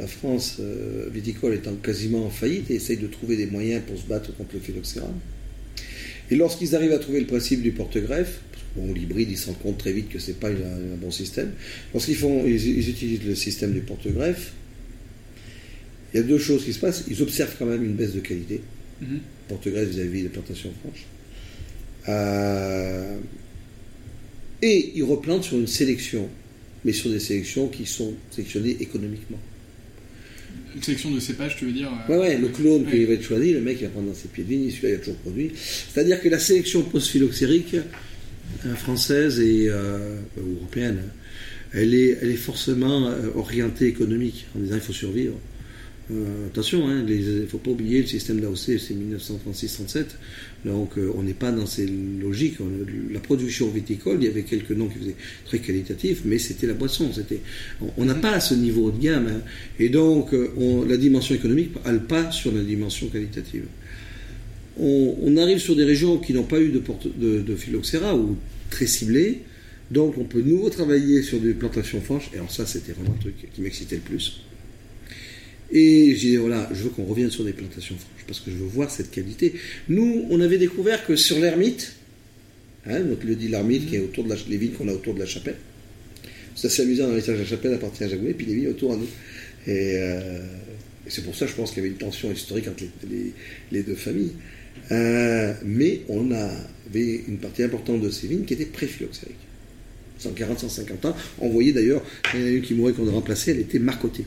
la France euh, viticole étant quasiment en faillite et essaye de trouver des moyens pour se battre contre le phylloxéra. Et lorsqu'ils arrivent à trouver le principe du porte-greffe, bon, l'hybride, ils se rendent compte très vite que c'est pas un bon système. Lorsqu'ils font, ils, ils utilisent le système du porte-greffe, il y a deux choses qui se passent. Ils observent quand même une baisse de qualité,
Mhm.
porte-greffe vis-à-vis des plantations franches. Euh, et ils replantent sur une sélection, mais sur des sélections qui sont sélectionnées économiquement.
Une sélection de cépages, tu veux dire euh,
Ouais, ouais, le clone qui va être choisi, le mec il va prendre dans ses pieds de vigne, celui-là il a toujours produit. C'est-à-dire que la sélection post-phylloxérique euh, française et euh, ou européenne, elle est, elle est forcément euh, orientée économique, en disant il faut survivre. Euh, attention, il ne faut pas oublier le système d'AOC, c'est 1936-37, donc euh, on n'est pas dans ces logiques. La production viticole, il y avait quelques noms qui faisaient très qualitatifs, mais c'était la boisson. C'était, on- n'a pas ce niveau de gamme, hein. et donc euh, on- la dimension économique a le pas sur la dimension qualitative. On, on arrive sur des régions qui n'ont pas eu de, porte, de, de phylloxéra ou très ciblées, donc on peut de nouveau travailler sur des plantations franches, et alors ça c'était vraiment le truc qui m'excitait le plus. Et j'ai dit, voilà, je veux qu'on revienne sur des plantations franches, parce que je veux voir cette qualité. Nous, on avait découvert que sur l'ermite, hein, donc le dit l'ermite qui est autour de la, les vignes qu'on a autour de la chapelle, c'est assez amusant dans l'étage de la chapelle appartient à Jagoué, puis les vignes autour à nous. Et, euh, et c'est pour ça, je pense qu'il y avait une tension historique entre les, deux familles. Euh, mais on avait une partie importante de ces vignes qui étaient pré-phylloxériques. 140, 150 ans. On voyait d'ailleurs, il y en a une qui mourait qu'on a remplacée, elle était marcotée.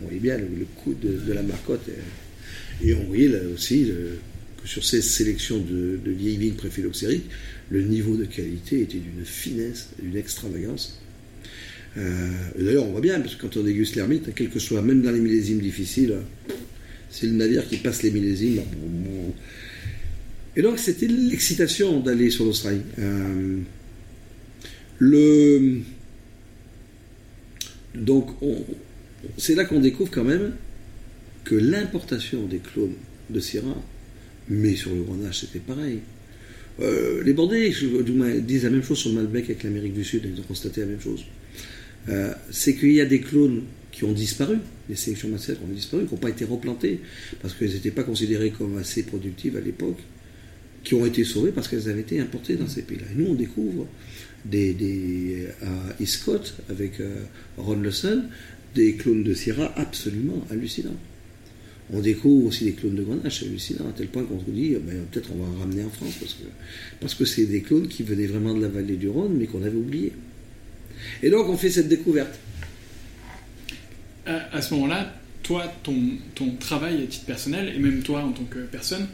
On voyait bien le, le coup de, la marcotte. Et, on voyait là aussi le- que sur ces sélections de, de vieilles vignes pré-phylloxériques, le niveau de qualité était d'une finesse, d'une extravagance. Euh, D'ailleurs, on voit bien, parce que quand on déguste l'ermite, quel que soit, même dans les millésimes difficiles, c'est le navire qui passe les millésimes. Et donc, c'était l'excitation d'aller sur l'Australie. Euh, le... Donc, on- c'est là qu'on découvre quand même que l'importation des clones de Syrah, mais sur le Grenache, c'était pareil. Euh, les Bordelais disent la même chose sur Malbec avec l'Amérique du Sud, ils ont constaté la même chose. Euh, c'est qu'il y a des clones qui ont disparu, les sélections qui ont disparu, qui n'ont pas été replantées, parce qu'elles n'étaient pas considérées comme assez productives à l'époque, qui ont été sauvées parce qu'elles avaient été importées dans ces pays-là. Et nous, on découvre des, des, à Iscot, avec euh, Ron Lawson, des clones de Syrah absolument hallucinants. On découvre aussi des clones de Grenache hallucinants, à tel point qu'on se dit, eh ben, peut-être on va en ramener en France, parce que parce que c'est des clones qui venaient vraiment de la vallée du Rhône, mais qu'on avait oubliés. Et donc on fait cette découverte.
À, ce moment-là, toi, ton, ton travail à titre personnel, et même toi en tant que personne,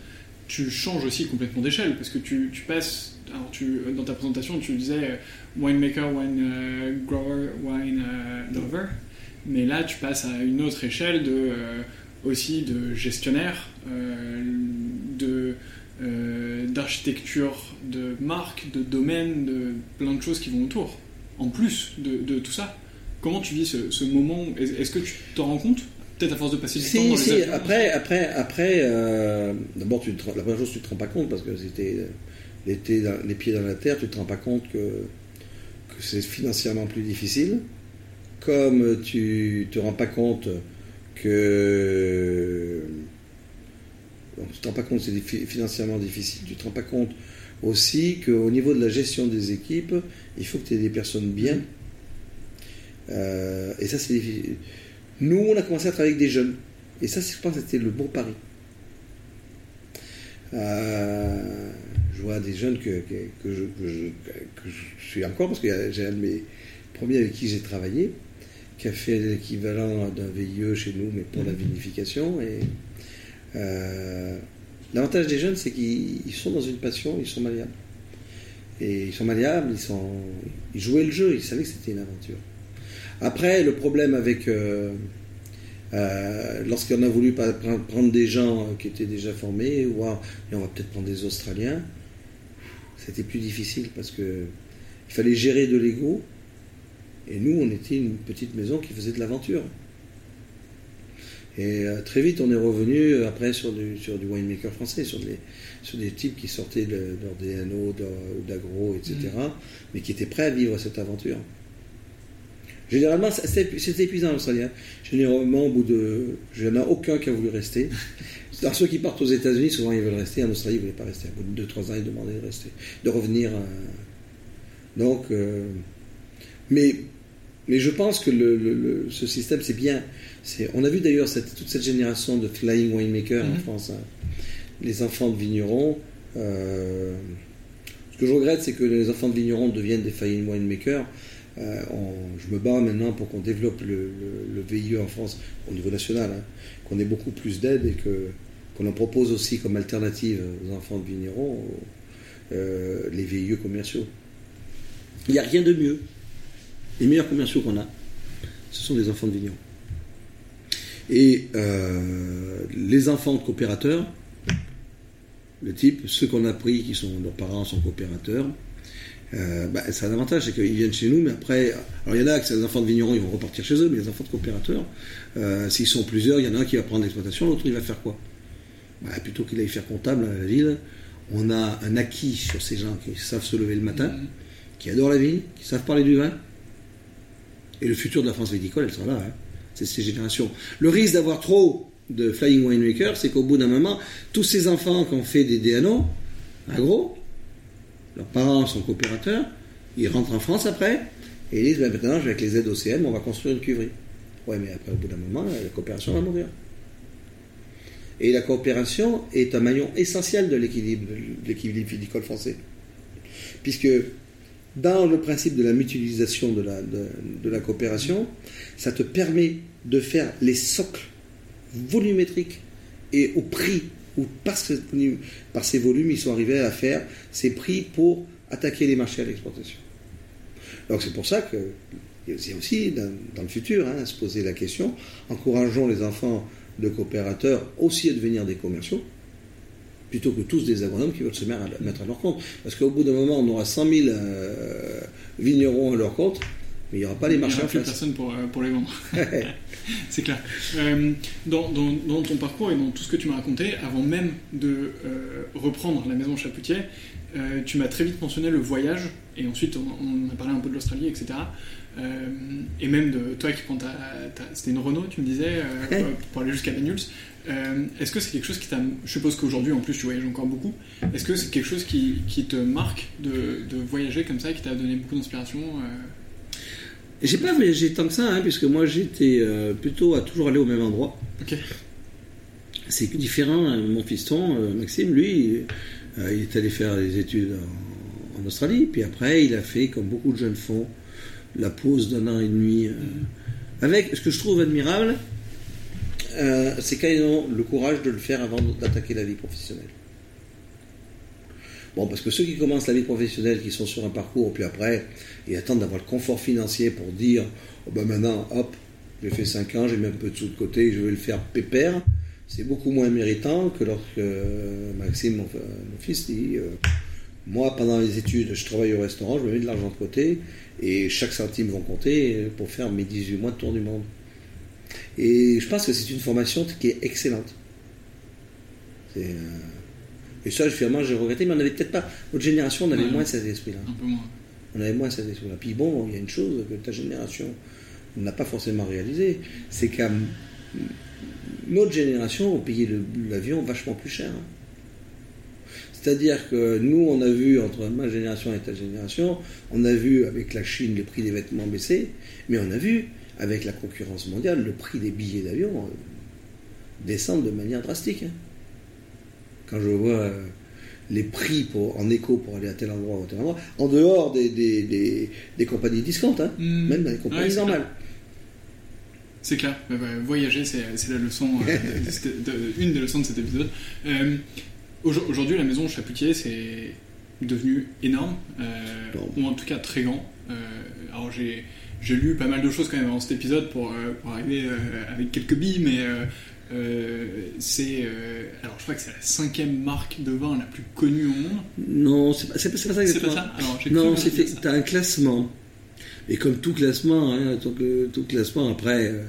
tu changes aussi complètement d'échelle, parce que tu, passes, alors dans ta présentation, tu disais euh, winemaker, wine euh, grower, wine euh, lover, mais là, tu passes à une autre échelle de, euh, aussi de gestionnaire, euh, de euh, d'architecture, de marque, de domaine, de plein de choses qui vont autour, en plus de, de tout ça. Comment tu vis ce, ce moment? Est- Est-ce que tu t'en rends compte? Peut-être à force de passer du temps dans les
si, après, après, après euh, d'abord, tu te rends- la première chose, tu te rends pas compte parce que c'était l'été dans- les pieds dans la terre, tu te rends pas compte que, que c'est financièrement plus difficile. Comme tu te rends pas compte que. bon, tu te rends pas compte c'est financièrement difficile, tu te rends pas compte aussi qu'au niveau de la gestion des équipes, il faut que tu aies des personnes bien. Euh, et ça, c'est difficile. Nous, on a commencé à travailler avec des jeunes. Et ça, je pense que c'était le bon pari. Euh, je vois des jeunes que, je, je suis encore, parce que j'ai un de mes premiers avec qui j'ai travaillé, qui a fait l'équivalent d'un VIE chez nous, mais pour la vinification. Et euh, l'avantage des jeunes, c'est qu'ils ils sont dans une passion, ils sont malléables. Et ils sont malléables, ils, sont, ils jouaient le jeu, ils savaient que c'était une aventure. Après, le problème avec. Euh, euh, Lorsqu'on a voulu prendre des gens qui étaient déjà formés, ou on va peut-être prendre des Australiens, c'était plus difficile parce que il fallait gérer de l'ego. Et nous, on était une petite maison qui faisait de l'aventure. Et euh, très vite, on est revenu euh, après sur du, sur du winemaker français, sur des, sur des types qui sortaient de, de leur DNO de- ou d'agro, etc., mais qui étaient prêts à vivre cette aventure. Généralement, c'était c'était épuisant l'Australien. Généralement, au bout de. Je n'en ai aucun qui a voulu rester. (laughs) Alors, ceux qui partent aux États-Unis, souvent ils veulent rester. En Australie, ils ne voulaient pas rester. Au bout de 2-3 ans, ils demandaient de rester. De revenir. euh, Donc. euh, Mais, mais je pense que le, le- le- ce système, c'est bien. On a vu d'ailleurs toute cette génération de flying winemakers en
Mhm.
France. hein. Les enfants de vignerons. euh, Ce que je regrette, c'est que les enfants de vignerons deviennent des flying winemakers. Euh, on- je me bats maintenant pour qu'on développe le, VIE en France au niveau national, hein, qu'on ait beaucoup plus d'aide et que, qu'on en propose aussi comme alternative aux enfants de vignerons euh, les VIE commerciaux. Il n'y a rien de mieux. Les meilleurs commerciaux qu'on a, ce sont des enfants de vignerons. Et euh, les enfants de coopérateurs, le type, ceux qu'on a pris, qui sont leurs parents sont coopérateurs, euh, bah, c'est un avantage, c'est qu'ils viennent chez nous, mais après, alors il y en a que c'est des enfants de vignerons, ils vont repartir chez eux, mais les enfants de coopérateurs, euh, s'ils sont plusieurs, il y en a un qui va prendre l'exploitation, l'autre il va faire quoi? Bah, Plutôt qu'il aille faire comptable à la ville, on a un acquis sur ces gens qui savent se lever le matin,
Mhm.
qui adorent la vigne, qui savent parler du vin. Et le futur de la France viticole, elle sera là. hein. C'est ces générations. Le risque d'avoir trop de flying winemakers, c'est qu'au bout d'un moment, tous ces enfants qui ont fait des DNO, agro, leurs parents sont coopérateurs, ils rentrent en France après, et ils disent ben maintenant, avec les aides OCM, on va construire une cuverie. Ouais, mais après, au bout d'un moment, la coopération va mourir. Et la coopération est un maillon essentiel de l'équilibre viticole français. Puisque dans le principe de la mutualisation de la, coopération, ça te permet de faire les socles volumétriques et au prix où par, ce- par ces volumes, ils sont arrivés à faire ces prix pour attaquer les marchés à l'exportation. Donc c'est pour ça que a aussi dans, dans le futur hein, à se poser la question, encourageons les enfants de coopérateurs aussi à devenir des commerciaux, plutôt que tous des agronomes qui veulent se mettre à, leur compte. Parce qu'au bout d'un moment, on aura 100 000 euh, vignerons à leur compte, mais il n'y aura pas les
Il n'y
marchés
aura plus personne pour, euh, pour les vendre. (laughs) C'est clair. Euh, dans, dans- dans ton parcours et dans tout ce que tu m'as raconté, avant même de reprendre la maison Chapoutier, euh, tu m'as très vite mentionné le voyage, et ensuite on, on a parlé un peu de l'Australie, etc. Et même de toi qui prends ta. ta- C'était une Renault, tu me disais, pour, aller jusqu'à Banyuls. Euh, Est-ce que c'est quelque chose qui t'a. Je suppose qu'aujourd'hui, en plus, tu voyages encore beaucoup. Est-ce que c'est quelque chose qui, qui te marque de, de voyager comme ça, qui t'a donné beaucoup d'inspiration euh,
J'ai pas voyagé tant que ça, hein, puisque moi j'étais euh, plutôt à toujours aller au même endroit.
Ok.
C'est différent, hein, mon fiston, euh, Maxime, lui, il est allé faire des études en, en Australie, puis après il a fait, comme beaucoup de jeunes font, la pause d'un an et demi. euh, avec ce que je trouve admirable, euh, c'est quand ils ont le courage de le faire avant d'attaquer la vie professionnelle. Bon, parce que ceux qui commencent la vie professionnelle, qui sont sur un parcours, puis après, ils attendent d'avoir le confort financier pour dire, oh ben maintenant, hop, j'ai fait 5 ans, j'ai mis un peu de sous de côté, je vais le faire pépère. C'est beaucoup moins méritant que lorsque euh, Maxime, mon, fils, dit, euh, moi, pendant les études, je travaille au restaurant, je me mets de l'argent de côté, et chaque centime va compter pour faire mes 18 mois de tour du monde. Et je pense que c'est une formation qui est excellente. C'est... Et ça, finalement, j'ai regretté, mais on n'avait peut-être pas. Notre génération, on avait moins cet esprit-là.
Un peu moins.
On avait moins cet esprit-là. Puis bon, il y a une chose que ta génération n'a pas forcément réalisé, c'est qu'à notre génération, on payait l'avion vachement plus cher. C'est-à-dire que nous, on a vu, entre ma génération et ta génération, on a vu avec la Chine le prix des vêtements baisser, mais on a vu, avec la concurrence mondiale, le prix des billets d'avion euh, descendre de manière drastique. Hein quand je vois euh, les prix pour, en écho pour aller à tel endroit ou à tel endroit, en dehors des, des, des, compagnies discount, hein, hmm. même dans les compagnies normales.
C'est clair. Bah, bah, voyager, c'est la leçon, euh, (laughs) une des leçons de cet épisode. Aujourd'hui, la maison Chapoutier, c'est devenu énorme, ou en tout cas très grand. alors j'ai lu pas mal de choses quand même dans cet épisode pour, pour arriver avec quelques billes, mais euh, c'est euh, alors je crois que c'est la cinquième marque de vin la plus connue au monde.
Non, c'est pas, pas, ça.
C'est pas ça.
non, c'est un classement. Et comme tout classement, hein, tout, tout, classement après. Euh,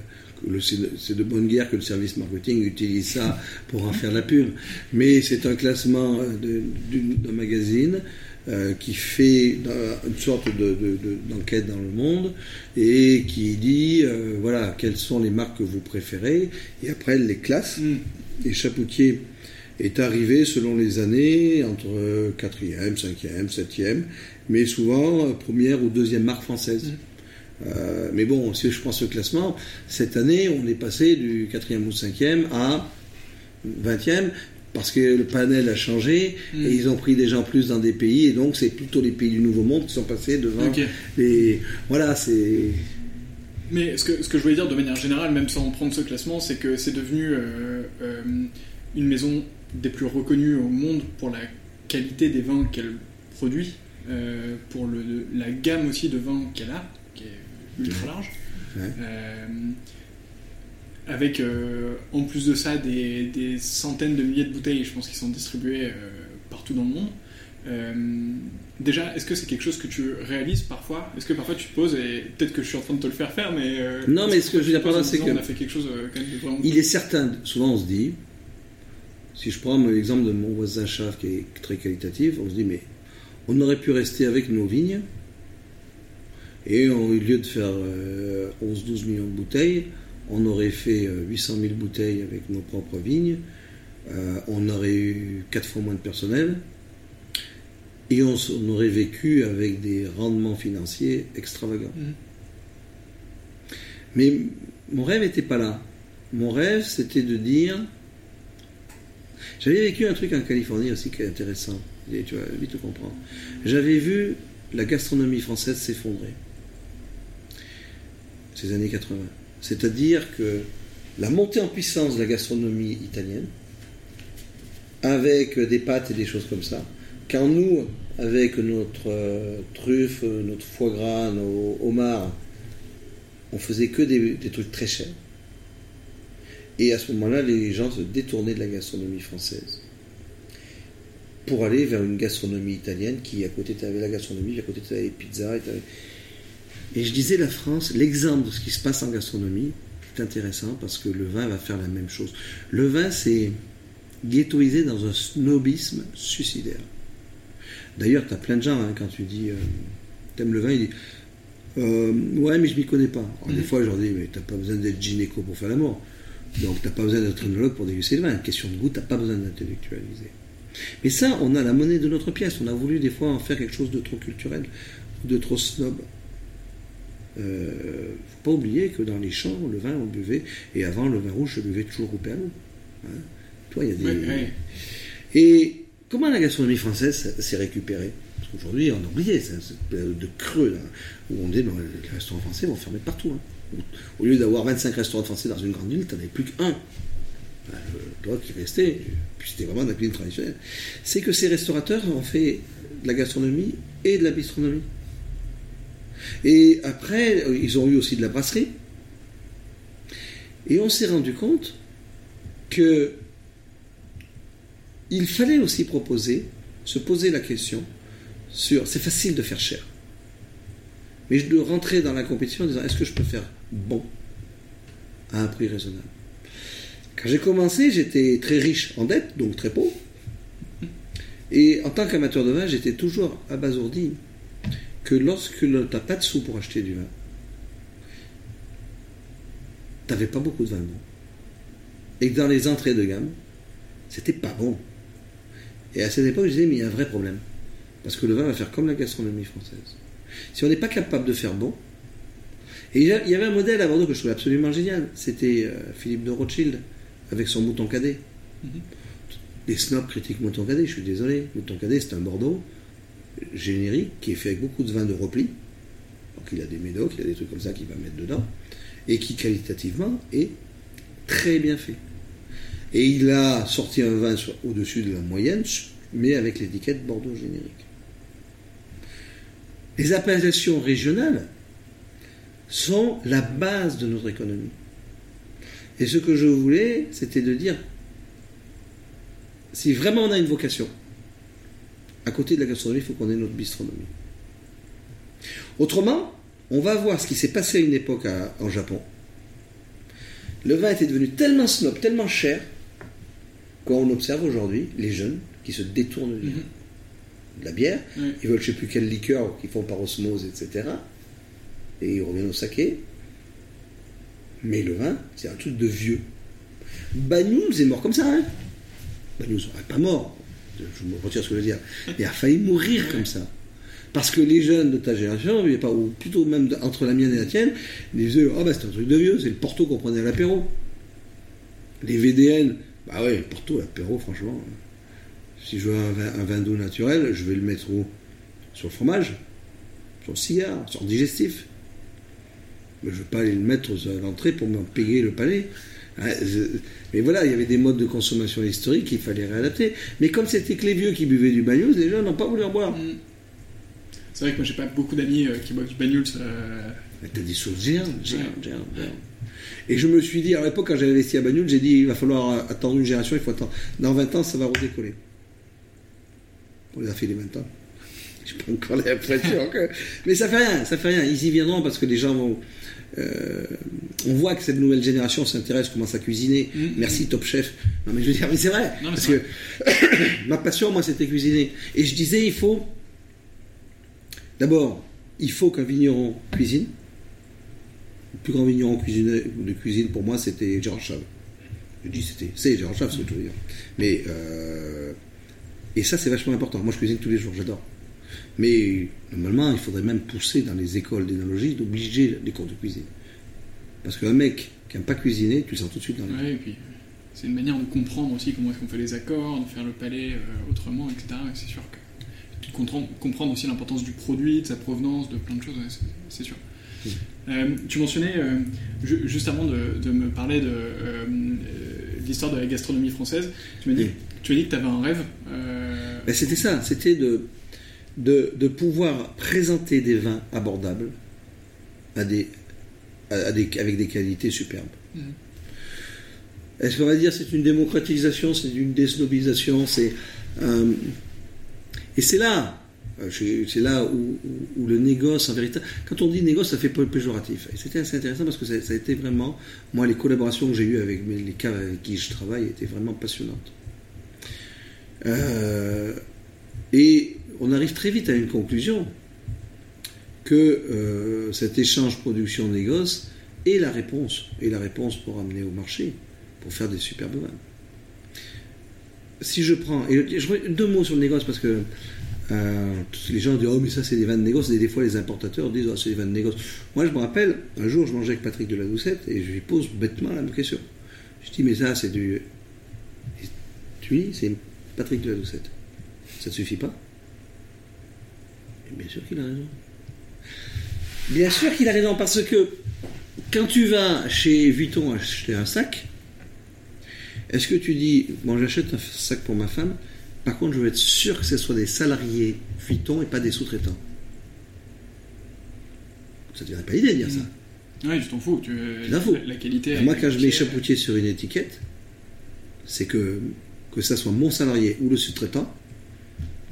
c'est de bonne guerre que le service marketing utilise ça pour en faire la pub. Mais c'est un classement d'un magazine euh, qui fait une sorte d'enquête dans le monde et qui dit euh, voilà quelles sont les marques que vous préférez et après elle les classe. Mm. Et Chapoutier est arrivé selon les années entre 4e, 5e, 7e, mais souvent euh, première ou deuxième marque française. Mm. mais bon, si je pense au classement, cette année, on est passé du 4e ou 5e à 20e, parce que le panel a changé et hmm. ils ont pris des gens plus dans des pays et donc c'est plutôt les pays du Nouveau Monde qui sont passés devant les voilà c'est
mais ce que, ce que je voulais dire de manière générale même sans prendre ce classement c'est que c'est devenu euh, euh, une maison des plus reconnues au monde pour la qualité des vins qu'elle produit euh, pour le, la gamme aussi de vins qu'elle a qui est ultra large avec euh, en plus de ça des, centaines de milliers de bouteilles, je pense, qui sont distribuées euh, partout dans le monde. Euh, déjà, est-ce que c'est quelque chose que tu réalises parfois? Est-ce que parfois tu te poses et peut-être que je suis en train de te le faire faire, mais
non, mais ce que je veux dire par là, c'est que
on a fait quelque chose quand même de vraiment.
Il est certain. Souvent, on se dit, si je prends l'exemple de mon voisin Chave qui est très qualitatif, on se dit mais on aurait pu rester avec nos vignes et au lieu de faire 11-12 millions de bouteilles, on aurait fait 800 euh, 000 bouteilles avec nos propres vignes, euh, on aurait eu 4 fois moins de personnel, et on, aurait vécu avec des rendements financiers extravagants. Mm. Mais mon rêve n'était pas là. Mon rêve, c'était de dire. J'avais vécu un truc en Californie aussi qui est intéressant. Et tu vas vite comprendre. J'avais vu la gastronomie française s'effondrer. Ces années 80. C'est-à-dire que la montée en puissance de la gastronomie italienne, avec des pâtes et des choses comme ça, car nous, avec notre euh, truffe, notre foie gras, nos homards, on faisait que des, trucs très chers. Et à ce moment-là, les gens se détournaient de la gastronomie française pour aller vers une gastronomie italienne qui, à côté, tu la gastronomie, à côté, tu avais les je disais la France, l'exemple de ce qui se passe en gastronomie est intéressant parce que le vin va faire la même chose. Le vin, c'est ghettoisé dans un snobisme suicidaire. D'ailleurs, tu as plein de gens, hein, quand tu dis euh, t'aimes le vin, ils disent euh, Ouais, mais je m'y connais pas. Alors, Des mhm. fois, je leur dis Mais t'as pas besoin d'être gynéco pour faire l'amour. Donc, t'as pas besoin d'être œnologue pour déguster le vin. Question de goût, t'as pas besoin d'intellectualiser. Mais ça, on a la monnaie de notre pièce. On a voulu des fois en faire quelque chose de trop culturel, de trop snob. Il euh, ne faut pas oublier que dans les champs, le vin, on buvait, et avant, le vin rouge, je buvais toujours au Pérou. Hein. Toi, il y a des. Et comment la gastronomie française s'est récupérée? Parce qu'aujourd'hui, on a oublié cette période de creux, là, où on dit que les restaurants français vont fermer partout. Hein. Au lieu d'avoir 25 restaurants français dans une grande ville, tu n'en avais plus qu'un. Ben, le droit qui restait, puis c'était vraiment de la cuisine traditionnelle. C'est que ces restaurateurs ont fait de la gastronomie et de la bistronomie. Et après, ils ont eu aussi de la brasserie. Et on s'est rendu compte que il fallait aussi proposer, se poser la question sur. C'est facile de faire cher. Mais je dois rentrer dans la compétition en disant est-ce que je peux faire bon à un prix raisonnable? Quand j'ai commencé, j'étais très riche en dette, donc très pauvre. Et en tant qu'amateur de vin, j'étais toujours abasourdi que lorsque tu n'as pas de sous pour acheter du vin, tu n'avais pas beaucoup de vin bon. Et que dans les entrées de gamme, c'était pas bon. Et à cette époque, je disais, mais il y a un vrai problème. Parce que le vin va faire comme la gastronomie française. Si on n'est pas capable de faire bon, et il y avait un modèle à Bordeaux que je trouvais absolument génial. C'était euh, Philippe de Rothschild avec son mouton cadet. Mhm. Les snobs critiquent mouton cadet, je suis désolé. Mouton cadet, c'est un Bordeaux générique qui est fait avec beaucoup de vin de repli. Donc il a des médocs, il a des trucs comme ça qu'il va mettre dedans. Et qui qualitativement est très bien fait. Et il a sorti un vin au-dessus de la moyenne, mais avec l'étiquette Bordeaux générique. Les appellations régionales sont la base de notre économie. Et ce que je voulais, c'était de dire, si vraiment on a une vocation, à côté de la gastronomie, il faut qu'on ait notre bistronomie. Autrement, on va voir ce qui s'est passé à une époque en Japon. Le vin était devenu tellement snob, tellement cher, qu'on observe aujourd'hui les jeunes qui se détournent du vin de la bière. Ils veulent je ne sais plus quelle liqueur qu'ils font par osmose, etc. Et ils reviennent au saké. Mais le vin, c'est un truc de vieux. Bagnouz est mort comme ça. Hein n'est pas mort. Je me retire ce que je veux dire. Il a failli mourir comme ça. Parce que les jeunes de ta génération, ou plutôt même entre la mienne et la tienne, ils disaient Ah, bah c'est un truc de vieux, c'est le Porto qu'on prenait à l'apéro. Les VDN, bah ouais, le Porto, l'apéro, franchement. Si je veux un vin, doux naturel, je vais le mettre où? Sur le fromage, sur le cigare, sur le digestif. Mais je ne vais pas aller le mettre à l'entrée pour me payer le palais. Mais voilà, il y avait des modes de consommation historiques qu'il fallait réadapter. Mais comme c'était que les vieux qui buvaient du bagnoul, les gens n'ont pas voulu en boire. Mm.
C'est vrai que moi j'ai pas beaucoup d'amis euh, qui boivent du bagnoul. Euh...
T'as des choses géantes, géantes, géantes, Et je me suis dit, à l'époque, quand j'avais investi à Bagnoul, j'ai dit, il va falloir attendre une génération, il faut attendre. Dans 20 ans, ça va redécoller. On les a fait les 20 ans. (laughs) Je pas encore l'impression que. Mais ça fait rien, ça fait rien. Ils y viendront parce que les gens vont. Euh, on voit que cette nouvelle génération s'intéresse, commence à cuisiner. Mm. Merci Top Chef. Non mais je veux dire, mais c'est vrai. parce que (coughs) ma passion, moi, c'était cuisiner. Et je disais, il faut. D'abord, il faut qu'un vigneron cuisine. Le plus grand vigneron de cuisine pour moi, c'était Gérard Chave. Je dis c'était, c'est Gérard Chave, ce que je veux dire. Mais euh, et ça, c'est vachement important. Moi, je cuisine tous les jours, j'adore. Mais normalement, il faudrait même pousser dans les écoles d'énologie d'obliger les cours de cuisine. Parce qu'un mec qui n'aime pas cuisiner, tu le sens tout de suite dans le.
Oui, et puis c'est une manière de comprendre aussi comment est-ce qu'on fait les accords, de faire le palais euh, autrement, etc. C'est sûr que. Comprendre, comprendre aussi l'importance du produit, de sa provenance, de plein de choses, c'est sûr. Euh, tu mentionnais, euh, juste avant de, me parler de l'histoire de la gastronomie française, tu m'as dit, tu as dit que tu avais un rêve.
Ben, c'était ça, c'était de, de, pouvoir présenter des vins abordables à des, à des, avec des qualités superbes. Mm. Est-ce qu'on va dire c'est une démocratisation, c'est une désnobilisation, c'est euh, et c'est là, euh, c'est là où, le négoce en vérité. Quand on dit négoce, ça fait peu péjoratif. Et c'était assez intéressant parce que ça, a été vraiment, moi, les collaborations que j'ai eues avec les cas avec qui je travaille étaient vraiment passionnantes. Euh, et on arrive très vite à une conclusion que euh, cet échange production-négoce est la réponse, et la réponse pour amener au marché, pour faire des superbes vins. Si je prends, et je, deux mots sur le négoce parce que euh, les gens disent oh mais ça c'est des vins de négoce et des fois les importateurs disent oh c'est des vins de négoce. Moi je me rappelle un jour je mangeais avec Patrick de la Doucette et je lui pose bêtement la même question. Je dis mais ça c'est du, oui c'est Patrick de la Doucette. Ça ne suffit pas? Bien sûr qu'il a raison. Bien sûr qu'il a raison, parce que Quand tu vas chez Vuitton acheter un sac, est-ce que tu dis, bon, j'achète un sac pour ma femme, par contre, je veux être sûr que ce soit des salariés Vuitton et pas des sous-traitants? Ça ne te pas l'idée de dire ça.
Oui, tu t'en fous. Tu,
la,
la, qualité.
moi, quand je mets chapoutier sur une étiquette, c'est que que ça soit mon salarié ou le sous-traitant,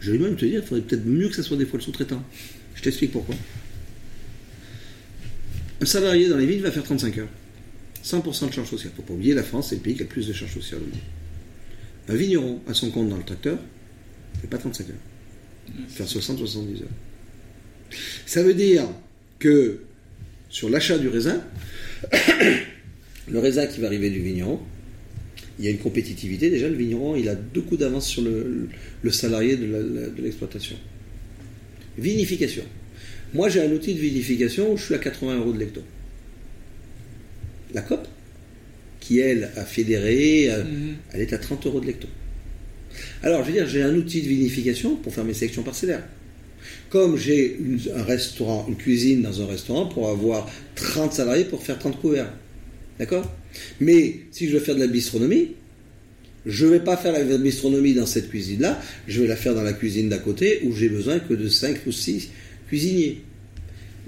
je vais même te dire, il faudrait peut-être mieux que ce soit des fois le sous-traitant. Je t'explique pourquoi. Un salarié dans les villes va faire 35 heures. 100% de charges sociales. Faut pas oublier, la France, c'est le pays qui a le plus de charges sociales au monde. Un vigneron à son compte dans le tracteur fait pas 35 heures. Il fait 60-70 heures. Ça veut dire que sur l'achat du raisin, (coughs) le raisin qui va arriver du vigneron, il y a une compétitivité. Déjà, le vigneron, il a deux coups d'avance sur le, salarié de l'exploitation. Vinification. Moi, j'ai un outil de vinification où je suis à 80 euros de l'hecto. La COP, qui elle a fédéré, euh, mhm. elle est à 30 euros de l'hecto. Alors, je veux dire, j'ai un outil de vinification pour faire mes sélections parcellaires. Comme j'ai un restaurant, une cuisine dans un restaurant pour avoir 30 salariés pour faire 30 couverts. D'accord? Mais si je veux faire de la bistronomie, je ne vais pas faire la bistronomie dans cette cuisine-là, je vais la faire dans la cuisine d'à côté où j'ai besoin que de 5 ou 6 cuisiniers.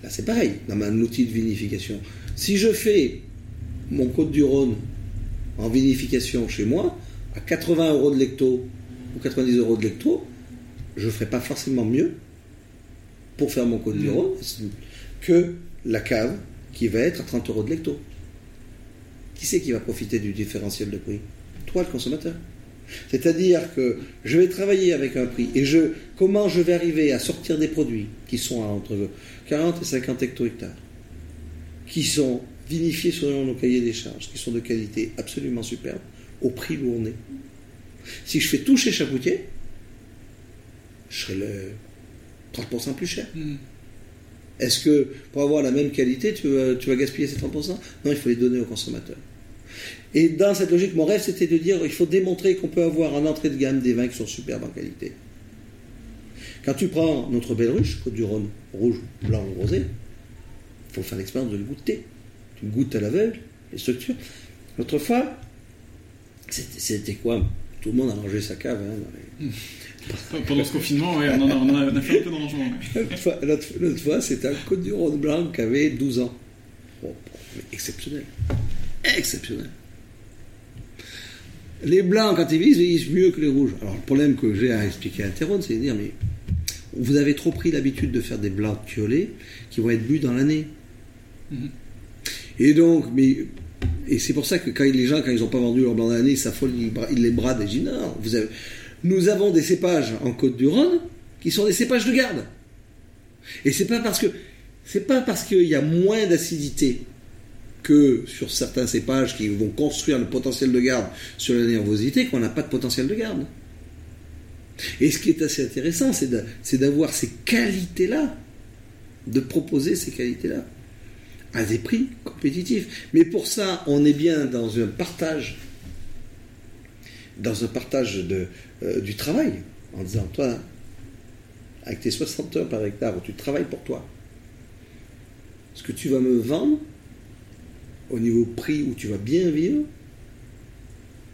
Là, c'est pareil, dans mon outil de vinification. Si je fais mon Côte du Rhône en vinification chez moi, à 80 euros de l'hecto ou 90 euros de l'hecto, je ne ferai pas forcément mieux pour faire mon Côte du mmh. Rhône que la cave qui va être à 30 euros de l'hecto. Qui c'est qui va profiter du différentiel de prix? Toi, le consommateur. C'est-à-dire que je vais travailler avec un prix et je, comment je vais arriver à sortir des produits qui sont entre 40 et 50 hecto-hectares, qui sont vinifiés selon nos cahiers des charges, qui sont de qualité absolument superbe, au prix où on est. Si je fais tout chez Chapoutier, je serai le 30% plus cher. Hmm. Est-ce que pour avoir la même qualité, tu vas, tu vas gaspiller ces 30% Non, il faut les donner aux consommateurs. Et dans cette logique, mon rêve, c'était de dire il faut démontrer qu'on peut avoir en entrée de gamme des vins qui sont superbes en qualité. Quand tu prends notre belle ruche, Côte du Rhône, rouge, blanc ou rosé, il faut faire l'expérience de le goûter. Tu goûtes à l'aveugle, les structures. L'autre fois, c'était quoi? Tout le monde a rangé sa cave. Hein, (laughs)
Pendant ce confinement, on, a, fait un peu de rangement. (laughs)
L'autre fois, c'était un Côte du Rhône blanc qui avait 12 ans. exceptionnel. Exceptionnel. Les blancs, quand ils visent, ils visent mieux que les rouges. Alors, le problème que j'ai à expliquer à Théron, c'est de dire, mais vous avez trop pris l'habitude de faire des blancs tiolés qui vont être bu dans l'année. Mhm. Et donc, mais, et c'est pour ça que quand les gens, quand ils n'ont pas vendu leur blanc l'année, ils s'affolent, ils, les bradent et disent, non, vous avez, nous avons des cépages en Côte-du-Rhône qui sont des cépages de garde. Et c'est pas parce que, c'est pas parce qu'il y a moins d'acidité que sur certains cépages qui vont construire le potentiel de garde sur la nervosité qu'on n'a pas de potentiel de garde. Et ce qui est assez intéressant, c'est d'avoir ces qualités-là, de proposer ces qualités-là à des prix compétitifs. Mais pour ça, on est bien dans un partage, dans un partage euh, du travail, en disant, toi, avec tes 60 heures par hectare où tu travailles pour toi, ce que tu vas me vendre, au niveau prix où tu vas bien vivre,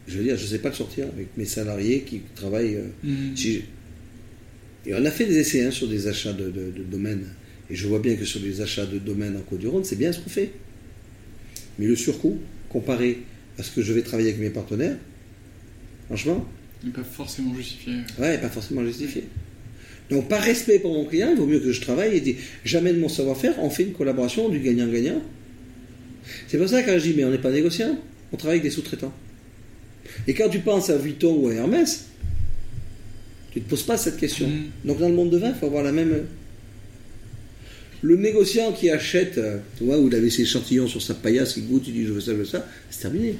je veux dire, je ne sais pas le sortir avec mes salariés qui travaillent. Euh, mm. et on a fait des essais hein, sur des achats de, domaines. Et je vois bien que sur les achats de domaines en Côte-du-Rhône, c'est bien ce qu'on fait. Mais le surcoût, comparé à ce que je vais travailler avec mes partenaires, franchement.
n'est pas forcément justifié.
Ouais, pas forcément justifié. Donc, par respect pour mon client, il vaut mieux que je travaille et dire j'amène mon savoir-faire, on fait une collaboration du gagnant-gagnant. C'est pour ça que je dis, mais on n'est pas négociant, on travaille avec des sous-traitants. Et quand tu penses à Vuitton ou à Hermès, tu ne te poses pas cette question. Mm. Donc dans le monde de vin, il faut avoir la même. Le négociant qui achète, tu vois, où il avait ses échantillons sur sa paillasse, il goûte, il dit je veux ça, je veux ça, c'est terminé.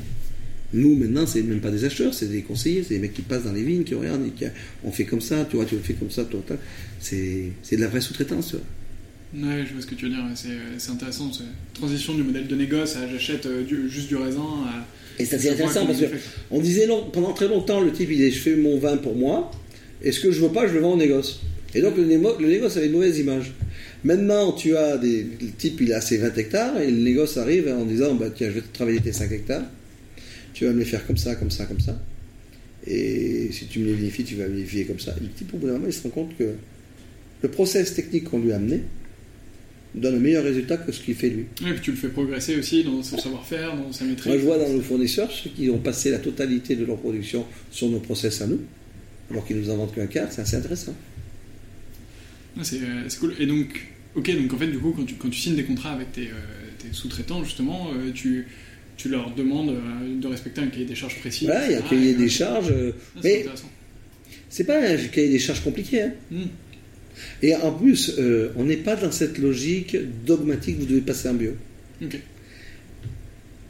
Nous, maintenant, c'est même pas des acheteurs, c'est des conseillers, c'est des mecs qui passent dans les vignes, qui regardent, et qui, on fait comme ça, tu vois, tu le fais comme ça, toi, c'est de la vraie sous-traitance, tu vois.
Ouais, je vois ce que tu veux dire, c'est intéressant, transition du modèle de négoce à j'achète euh, juste du raisin.
et c'est intéressant parce qu'on disait long, pendant très longtemps, le type il disait je fais mon vin pour moi, et ce que je veux pas, je le vends au négoce. Et donc le, négo- le négoce avait une mauvaise image. Maintenant, tu as des. Le type, il a ses 20 hectares, et le négoce arrive en disant bah, Tiens, je vais te travailler tes 5 hectares. Tu vas me les faire comme ça, comme ça, comme ça. Et si tu me les vinifies, tu vas me les vinifier comme ça. Et le type, au bout d'un moment, il se rend compte que le process technique qu'on lui a amené donne un meilleur résultat que ce qu'il fait lui.
Et puis tu le fais progresser aussi dans son savoir-faire, dans sa maîtrise.
Moi, je vois dans nos fournisseurs ceux qui ont passé la totalité de leur production sur nos process à nous, alors qu'ils nous en vendent qu'un quart, c'est assez intéressant.
Ah, c'est euh, c'est cool. Et donc, ok, donc en fait, du coup, quand tu, quand tu signes des contrats avec tes, euh, tes sous-traitants, justement, euh, tu, tu leur demandes euh, de respecter un cahier des charges précis.
Voilà, il y a un cahier des charges.
ah, c'est
mais
intéressant.
c'est pas un cahier des charges compliqué. hein.
Hmm.
Et en plus, euh, on n'est pas dans cette logique dogmatique, vous devez passer en bio.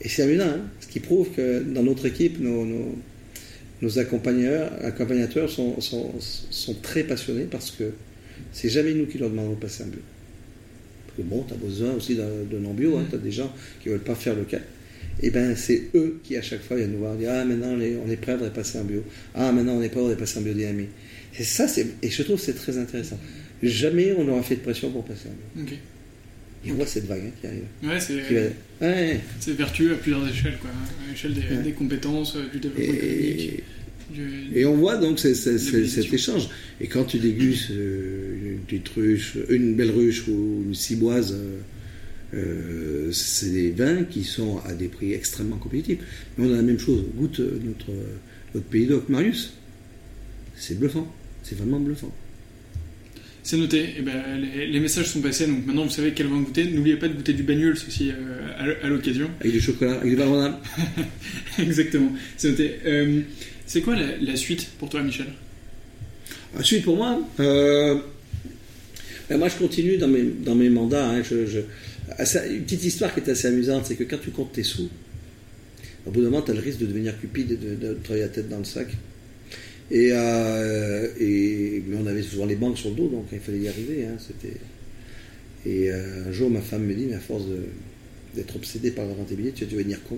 Et c'est amusant, hein, ce qui prouve que dans notre équipe, nos, nos, nos accompagnateurs, sont, sont, sont très passionnés parce que c'est jamais nous qui leur demandons de passer en bio. Parce que bon, tu as besoin aussi d'un non-bio, hein, tu as des gens qui veulent pas faire le cas. Et ben c'est eux qui à chaque fois viennent nous voir dire Ah maintenant on est, on est prêt à passer en bio. Ah maintenant on est prêt à passer en biodynamie. Et ça, c'est, et je trouve que c'est très intéressant. Jamais on n'aura fait de pression pour passer en bio.
Ok.
Et on voit cette vague hein, qui arrive.
Ouais, c'est
Qui va- Ouais.
c'est vertueux à plusieurs échelles, quoi. À l'échelle des,
Ouais.
des compétences, euh, du développement économique.
Et, on voit donc c'est- c'est-
La
c'est-
bénédiction.
cet échange. Et quand tu dégustes euh, une belle ruche ou une ciboise, euh, euh, c'est des vins qui sont à des prix extrêmement compétitifs. Mais on a la même chose. Goûte notre, notre pays d'oc, Marius. C'est bluffant. C'est vraiment bluffant.
C'est noté. Et ben, les, les messages sont passés, donc maintenant vous savez quel vin goûter. N'oubliez pas de goûter du bagnoul aussi euh, à, l'occasion.
Avec du chocolat, avec du barbonade.
Exactement. C'est noté. Euh, c'est quoi la, la suite pour toi, Michel?
Ensuite, pour moi, euh, ben moi je continue dans mes, dans mes mandats. hein, je, je- ah, ça- une petite histoire qui est assez amusante, c'est que quand tu comptes tes sous, au bout d'un moment, tu as le risque de devenir cupide et de, de travailler la tête dans le sac. Et, euh, et- mais on avait souvent les banques sur le dos, donc il fallait y arriver. hein. Et euh, un jour, ma femme me dit, mais à force d'être obsédé par la rentabilité, tu vas devenir con.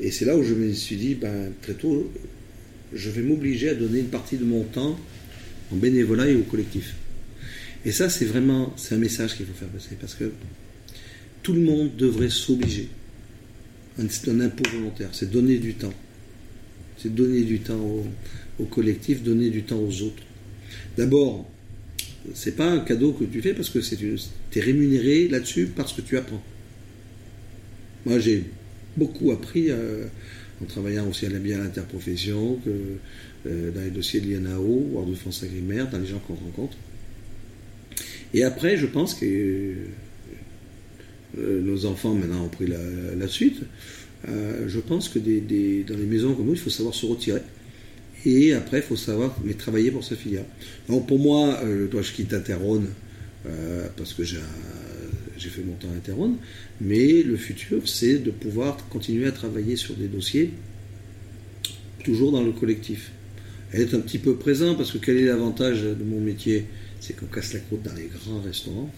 Et c'est là où je me suis dit, ben, très tôt, je vais m'obliger à donner une partie de mon temps en bénévolat et au collectif. Et ça, c'est vraiment, c'est un message qu'il faut faire passer, parce que tout le monde devrait s'obliger. C'est un impôt volontaire, c'est donner du temps. C'est donner du temps au, collectif, donner du temps aux autres. D'abord, c'est pas un cadeau que tu fais parce que tu es rémunéré là-dessus parce que tu apprends. Moi, j'ai beaucoup appris euh, en travaillant aussi à la bien à l'interprofession, que euh, dans les dossiers de l'INAO, voire de France Agrimaire, dans les gens qu'on rencontre. Et après, je pense que euh, nos enfants maintenant ont pris la suite. Euh, je pense que dans les maisons comme nous, il faut savoir se retirer. Et après, il faut savoir mais travailler pour sa filière. Donc pour moi, euh, je quitte Interrone euh, parce que j'ai fait mon temps à Interrone. Mais le futur, c'est de pouvoir continuer à travailler sur des dossiers toujours dans le collectif. Être un petit peu présent, parce que quel est l'avantage de mon métier? C'est qu'on casse la croûte dans les grands restaurants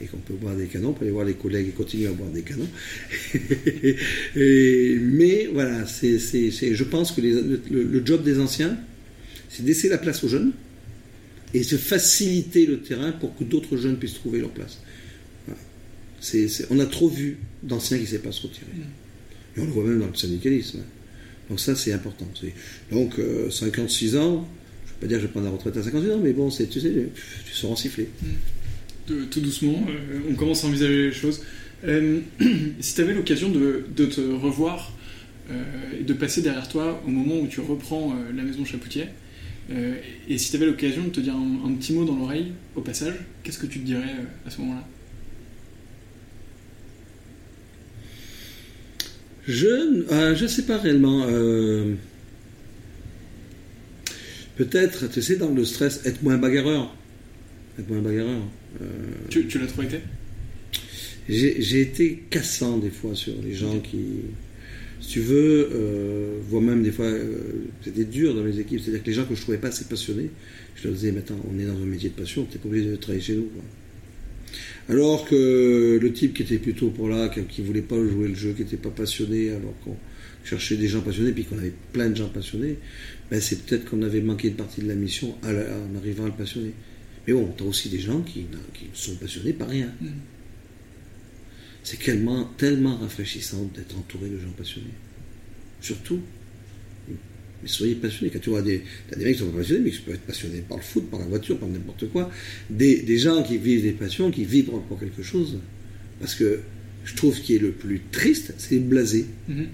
et qu'on peut boire des canons, on peut aller voir les collègues et continuer à boire des canons. (laughs) Mais voilà, c'est, c'est- c'est- je pense que le, job des anciens, c'est laisser la place aux jeunes et de faciliter le terrain pour que d'autres jeunes puissent trouver leur place. On a trop vu d'anciens qui ne savaient pas se retirer. Et on le voit même dans le syndicalisme. Donc ça, c'est important. Donc, euh, 56 ans, je ne vais pas dire que je vais prendre la retraite à 56 ans, mais bon, tu sais, tu seras sifflé.
Tout doucement, euh, on commence à envisager les choses. Euh, (clears throat) si tu avais l'occasion de, te revoir euh, et de passer derrière toi au moment où tu reprends la maison Chapoutier, et si tu avais l'occasion de te dire un, un petit mot dans l'oreille au passage, qu'est-ce que tu te dirais à ce moment-là?
Je je sais pas réellement. Peut-être, tu sais, dans le stress, être moins bagarreur. Moins bagarreur. Euh,
Tu, tu l'as trop été
J'ai été cassant des fois sur les gens qui, si tu veux, euh, voire même des fois, euh, c'était dur dans les équipes. C'est-à-dire que les gens que je trouvais pas assez passionnés, je leur disais, mais attends, on est dans un métier de passion, t'es pas obligé de travailler chez nous. quoi. Alors que le type qui était plutôt pour là, qui, voulait pas jouer le jeu, qui était pas passionné, alors qu'on cherchait des gens passionnés, puis qu'on avait plein de gens passionnés, ben c'est peut-être qu'on avait manqué une partie de la mission en arrivant à le passionner. Mais bon, tu as aussi des gens qui, qui sont passionnés par rien. Mm. C'est tellement, tellement rafraîchissant d'être entouré de gens passionnés. Surtout. Mais soyez passionnés. Quand tu vois des, as des mecs qui sont passionnés, mais qui peuvent être passionnés par le foot, par la voiture, par n'importe quoi. Des, des, gens qui vivent des passions, qui vivent pour quelque chose. Parce que je trouve qu'il est le plus triste, c'est blasé. Mm-hmm.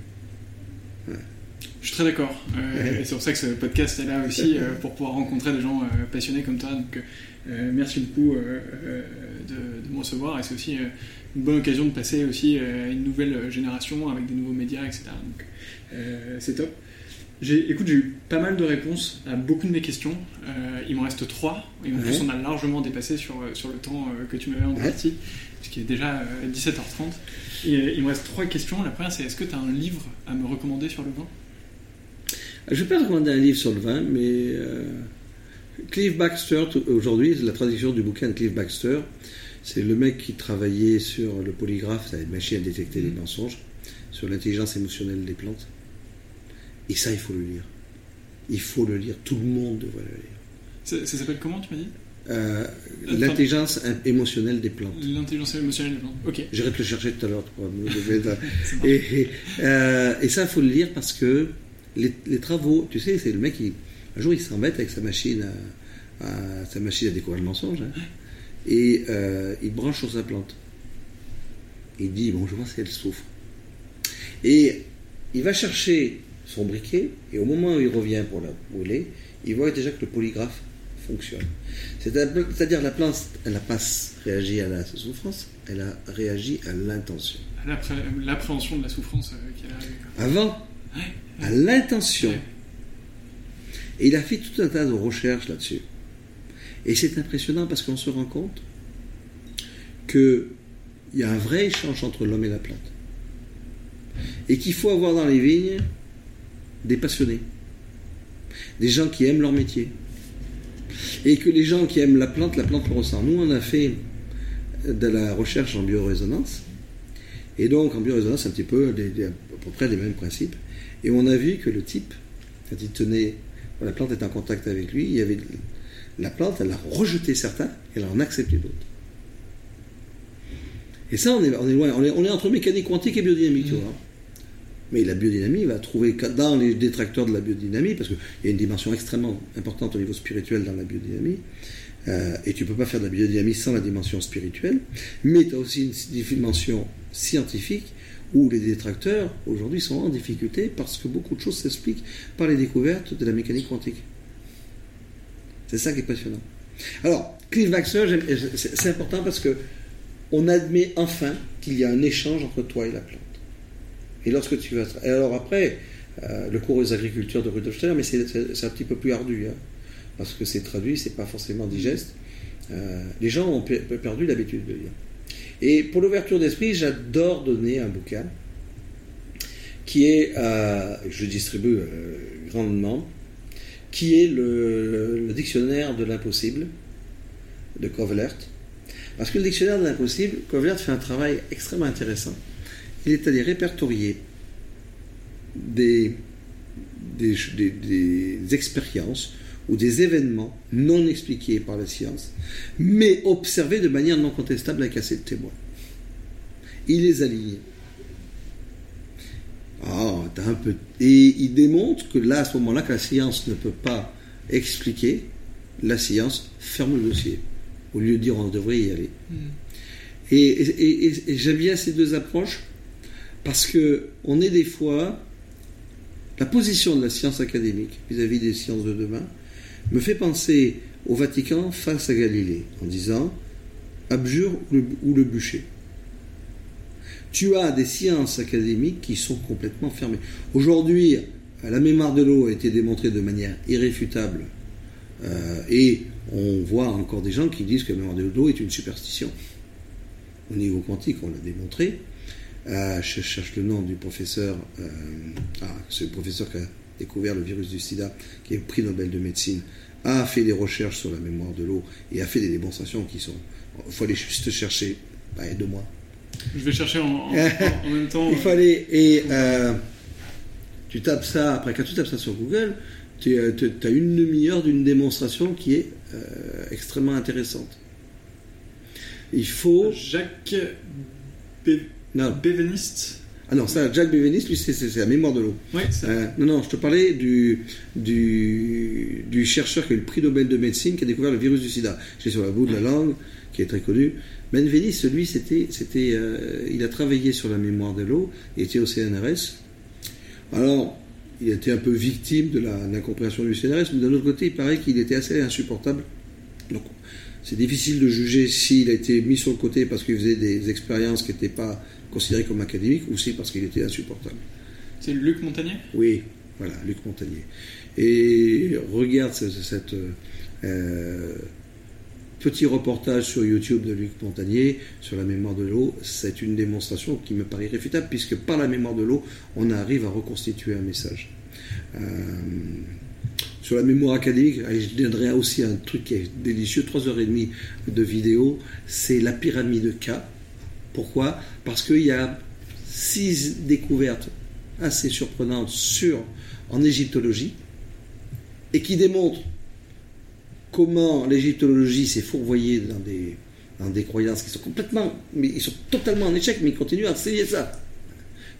Je suis très d'accord. Euh, et c'est pour ça que ce podcast est là aussi, (laughs) euh, pour pouvoir rencontrer des gens euh, passionnés comme toi. Donc, merci beaucoup de, de, me recevoir. Et c'est aussi une bonne occasion de passer aussi à une nouvelle génération avec des nouveaux médias, etc. Donc, c'est top. J'ai, écoute, j'ai eu pas mal de réponses à beaucoup de mes questions. il m'en reste trois. Et en plus, on a largement dépassé sur, sur le temps que tu m'avais imparti, puisqu'il est déjà 17h30. Et il me reste trois questions. La première, c'est est-ce que tu as un livre à me recommander sur le vin?
Je ne vais pas recommander un livre sur le vin, mais euh, Clive Baxter, aujourd'hui, la traduction du bouquin de Clive Baxter, c'est le mec qui travaillait sur le polygraphe, la machine à détecter les mm. mensonges, sur l'intelligence émotionnelle des plantes. Et ça, il faut le lire. Il faut le lire. Tout le monde devrait le
lire. Ça, s'appelle comment, tu m'as dit?
Euh, L'intelligence émotionnelle des plantes.
L'intelligence émotionnelle des plantes, ok.
J'irai te le chercher tout à l'heure. (laughs) et, euh, et, ça, il faut le lire parce que les, travaux, tu sais, c'est le mec qui. Un jour, il s'embête avec sa machine à, sa machine à découvrir le mensonge. Hein, et euh, il branche sur sa plante. Il dit Bon, je vois si elle souffre. Et il va chercher son briquet, et au moment où il revient pour la brûler, il voit déjà que le polygraphe fonctionne. C'est-à-dire la plante, elle n'a pas réagi à la souffrance, elle a réagi à l'intention.
L'appréhension de la souffrance euh, qui
a Avant, à l'intention. Et il a fait tout un tas de recherches là-dessus. Et c'est impressionnant parce qu'on se rend compte qu'il y a un vrai échange entre l'homme et la plante. Et qu'il faut avoir dans les vignes des passionnés, des gens qui aiment leur métier. Et que les gens qui aiment la plante, la plante le ressent. Nous, on a fait de la recherche en biorésonance. Et donc, en biorésonance, un petit peu à peu près les mêmes principes. Et on a vu que le type, quand il tenait, la plante était en contact avec lui, il y avait la plante, elle a rejeté certains, elle en a accepté d'autres. Et ça, on est, on est loin. On est, entre mécanique quantique et biodynamique, tu mmh. vois. Mais la biodynamie va trouver dans les détracteurs de la biodynamie, parce qu'il y a une dimension extrêmement importante au niveau spirituel dans la biodynamie, euh, et tu ne peux pas faire de la biodynamie sans la dimension spirituelle, mais tu as aussi une dimension scientifique où les détracteurs aujourd'hui sont en difficulté parce que beaucoup de choses s'expliquent par les découvertes de la mécanique quantique. C'est ça qui est passionnant. Alors, Cliff Baxter, c'est important parce que on admet enfin qu'il y a un échange entre toi et la plante. Et lorsque tu vas. Et alors après, euh, le cours aux agriculteurs de Rudolf Steiner, mais c'est un petit peu plus ardu, hein, parce que c'est traduit, c'est pas forcément digeste. Euh, les gens ont perdu l'habitude de lire. Et pour l'ouverture d'esprit, j'adore donner un bouquin qui est, euh, je distribue euh, grandement, qui est le, dictionnaire de l'impossible de Kovlert. Parce que le dictionnaire de l'impossible, Kovlert fait un travail extrêmement intéressant. Il est allé répertorier des, des expériences ou des événements non expliqués par la science, mais observés de manière non contestable avec assez de témoins. Il les aligne. Ah, un peu... Et il démontre que là, à ce moment-là, que la science ne peut pas expliquer, la science ferme le dossier, au lieu de dire on devrait y aller. Hmm. Et, j'aime bien ces deux approches parce que on est des fois la position de la science académique vis à -vis des sciences de demain me fait penser au Vatican face à Galilée, en disant abjure ou le, bûcher. Tu as des sciences académiques qui sont complètement fermées. Aujourd'hui, la mémoire de l'eau a été démontrée de manière irréfutable. Euh, et on voit encore des gens qui disent que la mémoire de l'eau est une superstition. Au niveau quantique, on l'a démontré. Euh, je cherche le nom du professeur, euh, ah, c'est le professeur qui a découvert le virus du sida, qui est prix Nobel de médecine, a fait des recherches sur la mémoire de l'eau et a fait des démonstrations qui sont. Il faut aller juste chercher. Bah, deux mois.
Je vais chercher en, même (laughs) temps.
Il fallait. Et, euh, Tu tapes ça, après quand tu tapes ça sur Google, tu as une demi-heure d'une démonstration qui est extrêmement intéressante. Il faut.
Jacques Bé... non. Béveniste
ah non, ça, Jacques Béveniste, lui, c'est la mémoire de l'eau. Euh, non, non, je te parlais du, du, du, chercheur qui a eu le prix Nobel de médecine qui a découvert le virus du sida. J'ai sur la bout de la langue, qui est très connu. Benveniste, lui, c'était, c'était, euh, il a travaillé sur la mémoire de l'eau, il était au CNRS. Alors, il a été un peu victime de l'incompréhension du CNRS, mais d'un autre côté, il paraît qu'il était assez insupportable. Donc, c'est difficile de juger s'il a été mis sur le côté parce qu'il faisait des expériences qui n'étaient pas considéré comme académique, aussi parce qu'il était insupportable.
C'est Luc Montagnier?
Oui, voilà, Luc Montagnier. Et regarde cette, euh, petit reportage sur YouTube de Luc Montagnier sur la mémoire de l'eau. C'est une démonstration qui me paraît irréfutable, puisque par la mémoire de l'eau, on arrive à reconstituer un message. Euh, sur la mémoire académique, je donnerai aussi un truc qui est délicieux, 3h30 de vidéo, c'est la pyramide K pourquoi? Parce qu'il y a six découvertes assez surprenantes sur, en égyptologie et qui démontrent comment l'égyptologie s'est fourvoyée dans des, dans des croyances qui sont complètement, mais ils sont totalement en échec, mais ils continuent à enseigner ça.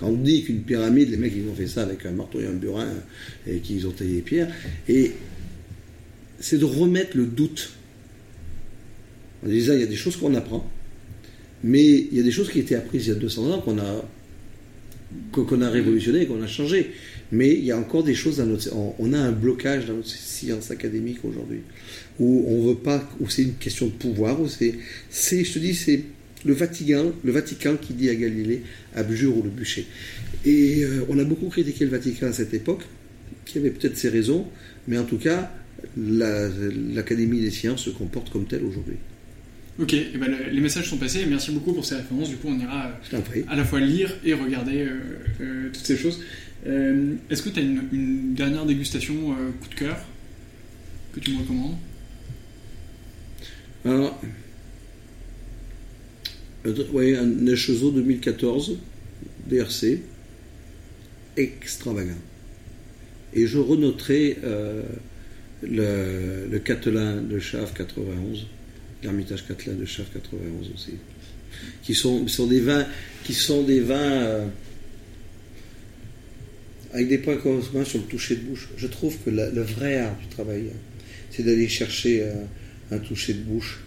Quand on dit qu'une pyramide, les mecs ils ont fait ça avec un marteau et un burin et qu'ils ont taillé les pierres, et c'est de remettre le doute. En disant il y a des choses qu'on apprend, mais il y a des choses qui étaient apprises il y a 200 ans qu'on a, qu'on a révolutionné, qu'on a changé. Mais il y a encore des choses dans notre. On a un blocage dans notre science académique aujourd'hui, où on veut pas. où c'est une question de pouvoir, où c'est. Je te dis, c'est le Vatican, le Vatican qui dit à Galilée abjure ou le bûcher. Et euh, on a beaucoup critiqué le Vatican à cette époque, qui avait peut-être ses raisons, mais en tout cas, l'Académie des sciences se comporte comme telle aujourd'hui.
Ok, et eh ben, les messages sont passés. Merci beaucoup pour ces références. Du coup, on ira à la fois lire et regarder euh, euh, toutes ces choses. Euh, est-ce que tu as une, dernière dégustation coup de cœur que tu me recommandes?
Alors, oui, un Nechezo 2014, DRC, extravagant. Et je renoterai le, le Catelin de Chave 91 l'Ermitage Catelin de Chef 91 aussi, qui sont, sont des vins, qui sont des vins euh, avec des points communs sur le toucher de bouche. Je trouve que le vrai art du travail, c'est d'aller chercher euh, un toucher de bouche.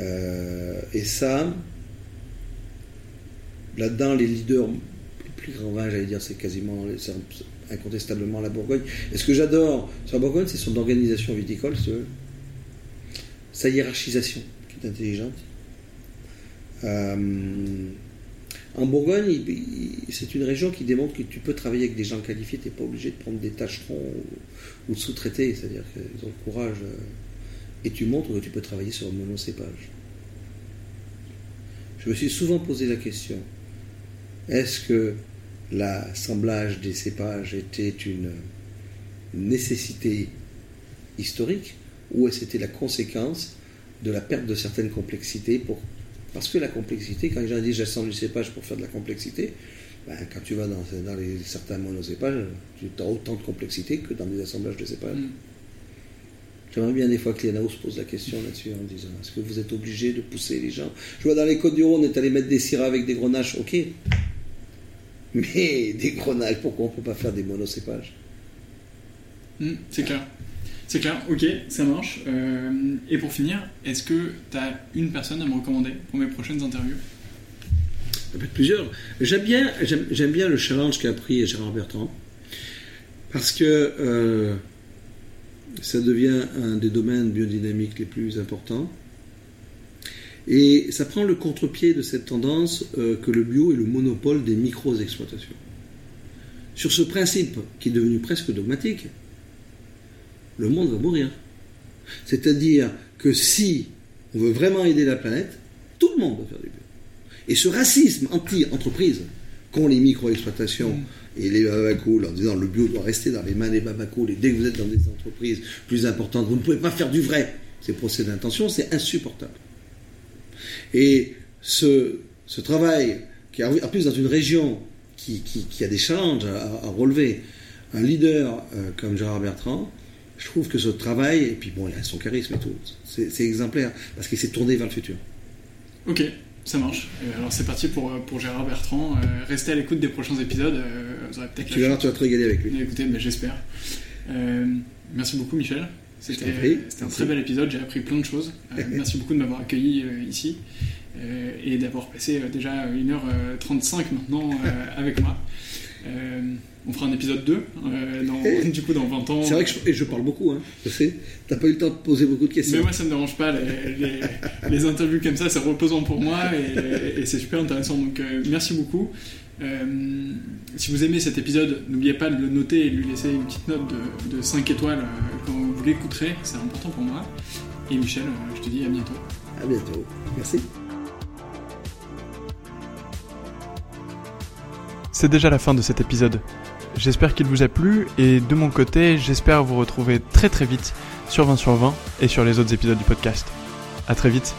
Euh, et ça, là-dedans, les leaders, les plus grands vins, j'allais dire, c'est quasiment, incontestablement la Bourgogne. Et ce que j'adore sur la Bourgogne, c'est son organisation viticole, sa hiérarchisation qui est intelligente. Euh, en Bourgogne, c'est une région qui démontre que tu peux travailler avec des gens qualifiés, tu n'es pas obligé de prendre des tâcherons ou, de sous-traiter, c'est-à-dire qu'ils ont le courage euh, et tu montres que tu peux travailler sur un monocépage. Je me suis souvent posé la question est-ce que l'assemblage des cépages était une nécessité historique ou c'était la conséquence de la perte de certaines complexités. Parce que la complexité, quand les gens disent j'assemble du cépage pour faire de la complexité, ben, quand tu vas dans, dans les, certains monocépages, tu as autant de complexité que dans des assemblages de cépages. Mm. J'aimerais bien des fois que Lénao se pose la question là-dessus en disant est-ce que vous êtes obligé de pousser les gens? Je vois dans les Côtes du Rhône, on est allé mettre des syrahs avec des grenaches, ok. Mais des grenaches, pourquoi on ne peut pas faire des monocépages?
Mm, C'est clair. C'est clair, ok, ça marche. Euh, et pour finir, est-ce que tu as une personne à me recommander pour mes prochaines interviews?
Ça peut être plusieurs. J'aime bien, j'aime, bien le challenge qu'a pris Gérard Bertrand, parce que euh, ça devient un des domaines biodynamiques les plus importants. Et ça prend le contre-pied de cette tendance euh, que le bio est le monopole des micro-exploitations. Sur ce principe qui est devenu presque dogmatique, le monde va mourir. C'est-à-dire que si on veut vraiment aider la planète, tout le monde va faire du bio. Et ce racisme anti-entreprise qu'ont les micro-exploitations mm. et les babacools en disant le bio doit rester dans les mains des babacools et dès que vous êtes dans des entreprises plus importantes, vous ne pouvez pas faire du vrai. Ces procès d'intention, c'est insupportable. Et ce, ce travail, qui en plus dans une région qui, qui, a des challenges à, relever. Un leader euh, comme Gérard Bertrand, je trouve que ce travail, et puis bon, il a son charisme et tout, c'est exemplaire, parce qu'il s'est tourné vers le futur.
Ok, ça marche. Euh, alors c'est parti pour, pour Gérard Bertrand. Euh, restez à l'écoute des prochains épisodes.
vous aurez peut-être tu verras, tu vas te régaler avec lui.
Écoutez, j'espère. merci beaucoup Michel. C'était un très bel épisode, j'ai appris plein de choses. (laughs) merci beaucoup de m'avoir accueilli ici. Euh, et d'avoir passé euh, déjà 1h35 maintenant euh, avec moi. On fera un épisode 2, dans, (laughs) du coup dans 20 ans.
C'est vrai que je, je parle beaucoup, hein, je sais. T'as pas eu le temps de poser beaucoup de questions.
Mais moi ça me dérange pas, les, les, interviews comme ça, c'est reposant pour moi et, c'est super intéressant. Donc merci beaucoup. si vous aimez cet épisode, n'oubliez pas de le noter et de lui laisser une petite note de, de 5 étoiles quand vous l'écouterez, c'est important pour moi. Et Michel, je te dis à bientôt.
À bientôt. Merci.
C'est déjà la fin de cet épisode. J'espère qu'il vous a plu et de mon côté, j'espère vous retrouver très très vite sur 20 sur 20 et sur les autres épisodes du podcast. À très vite.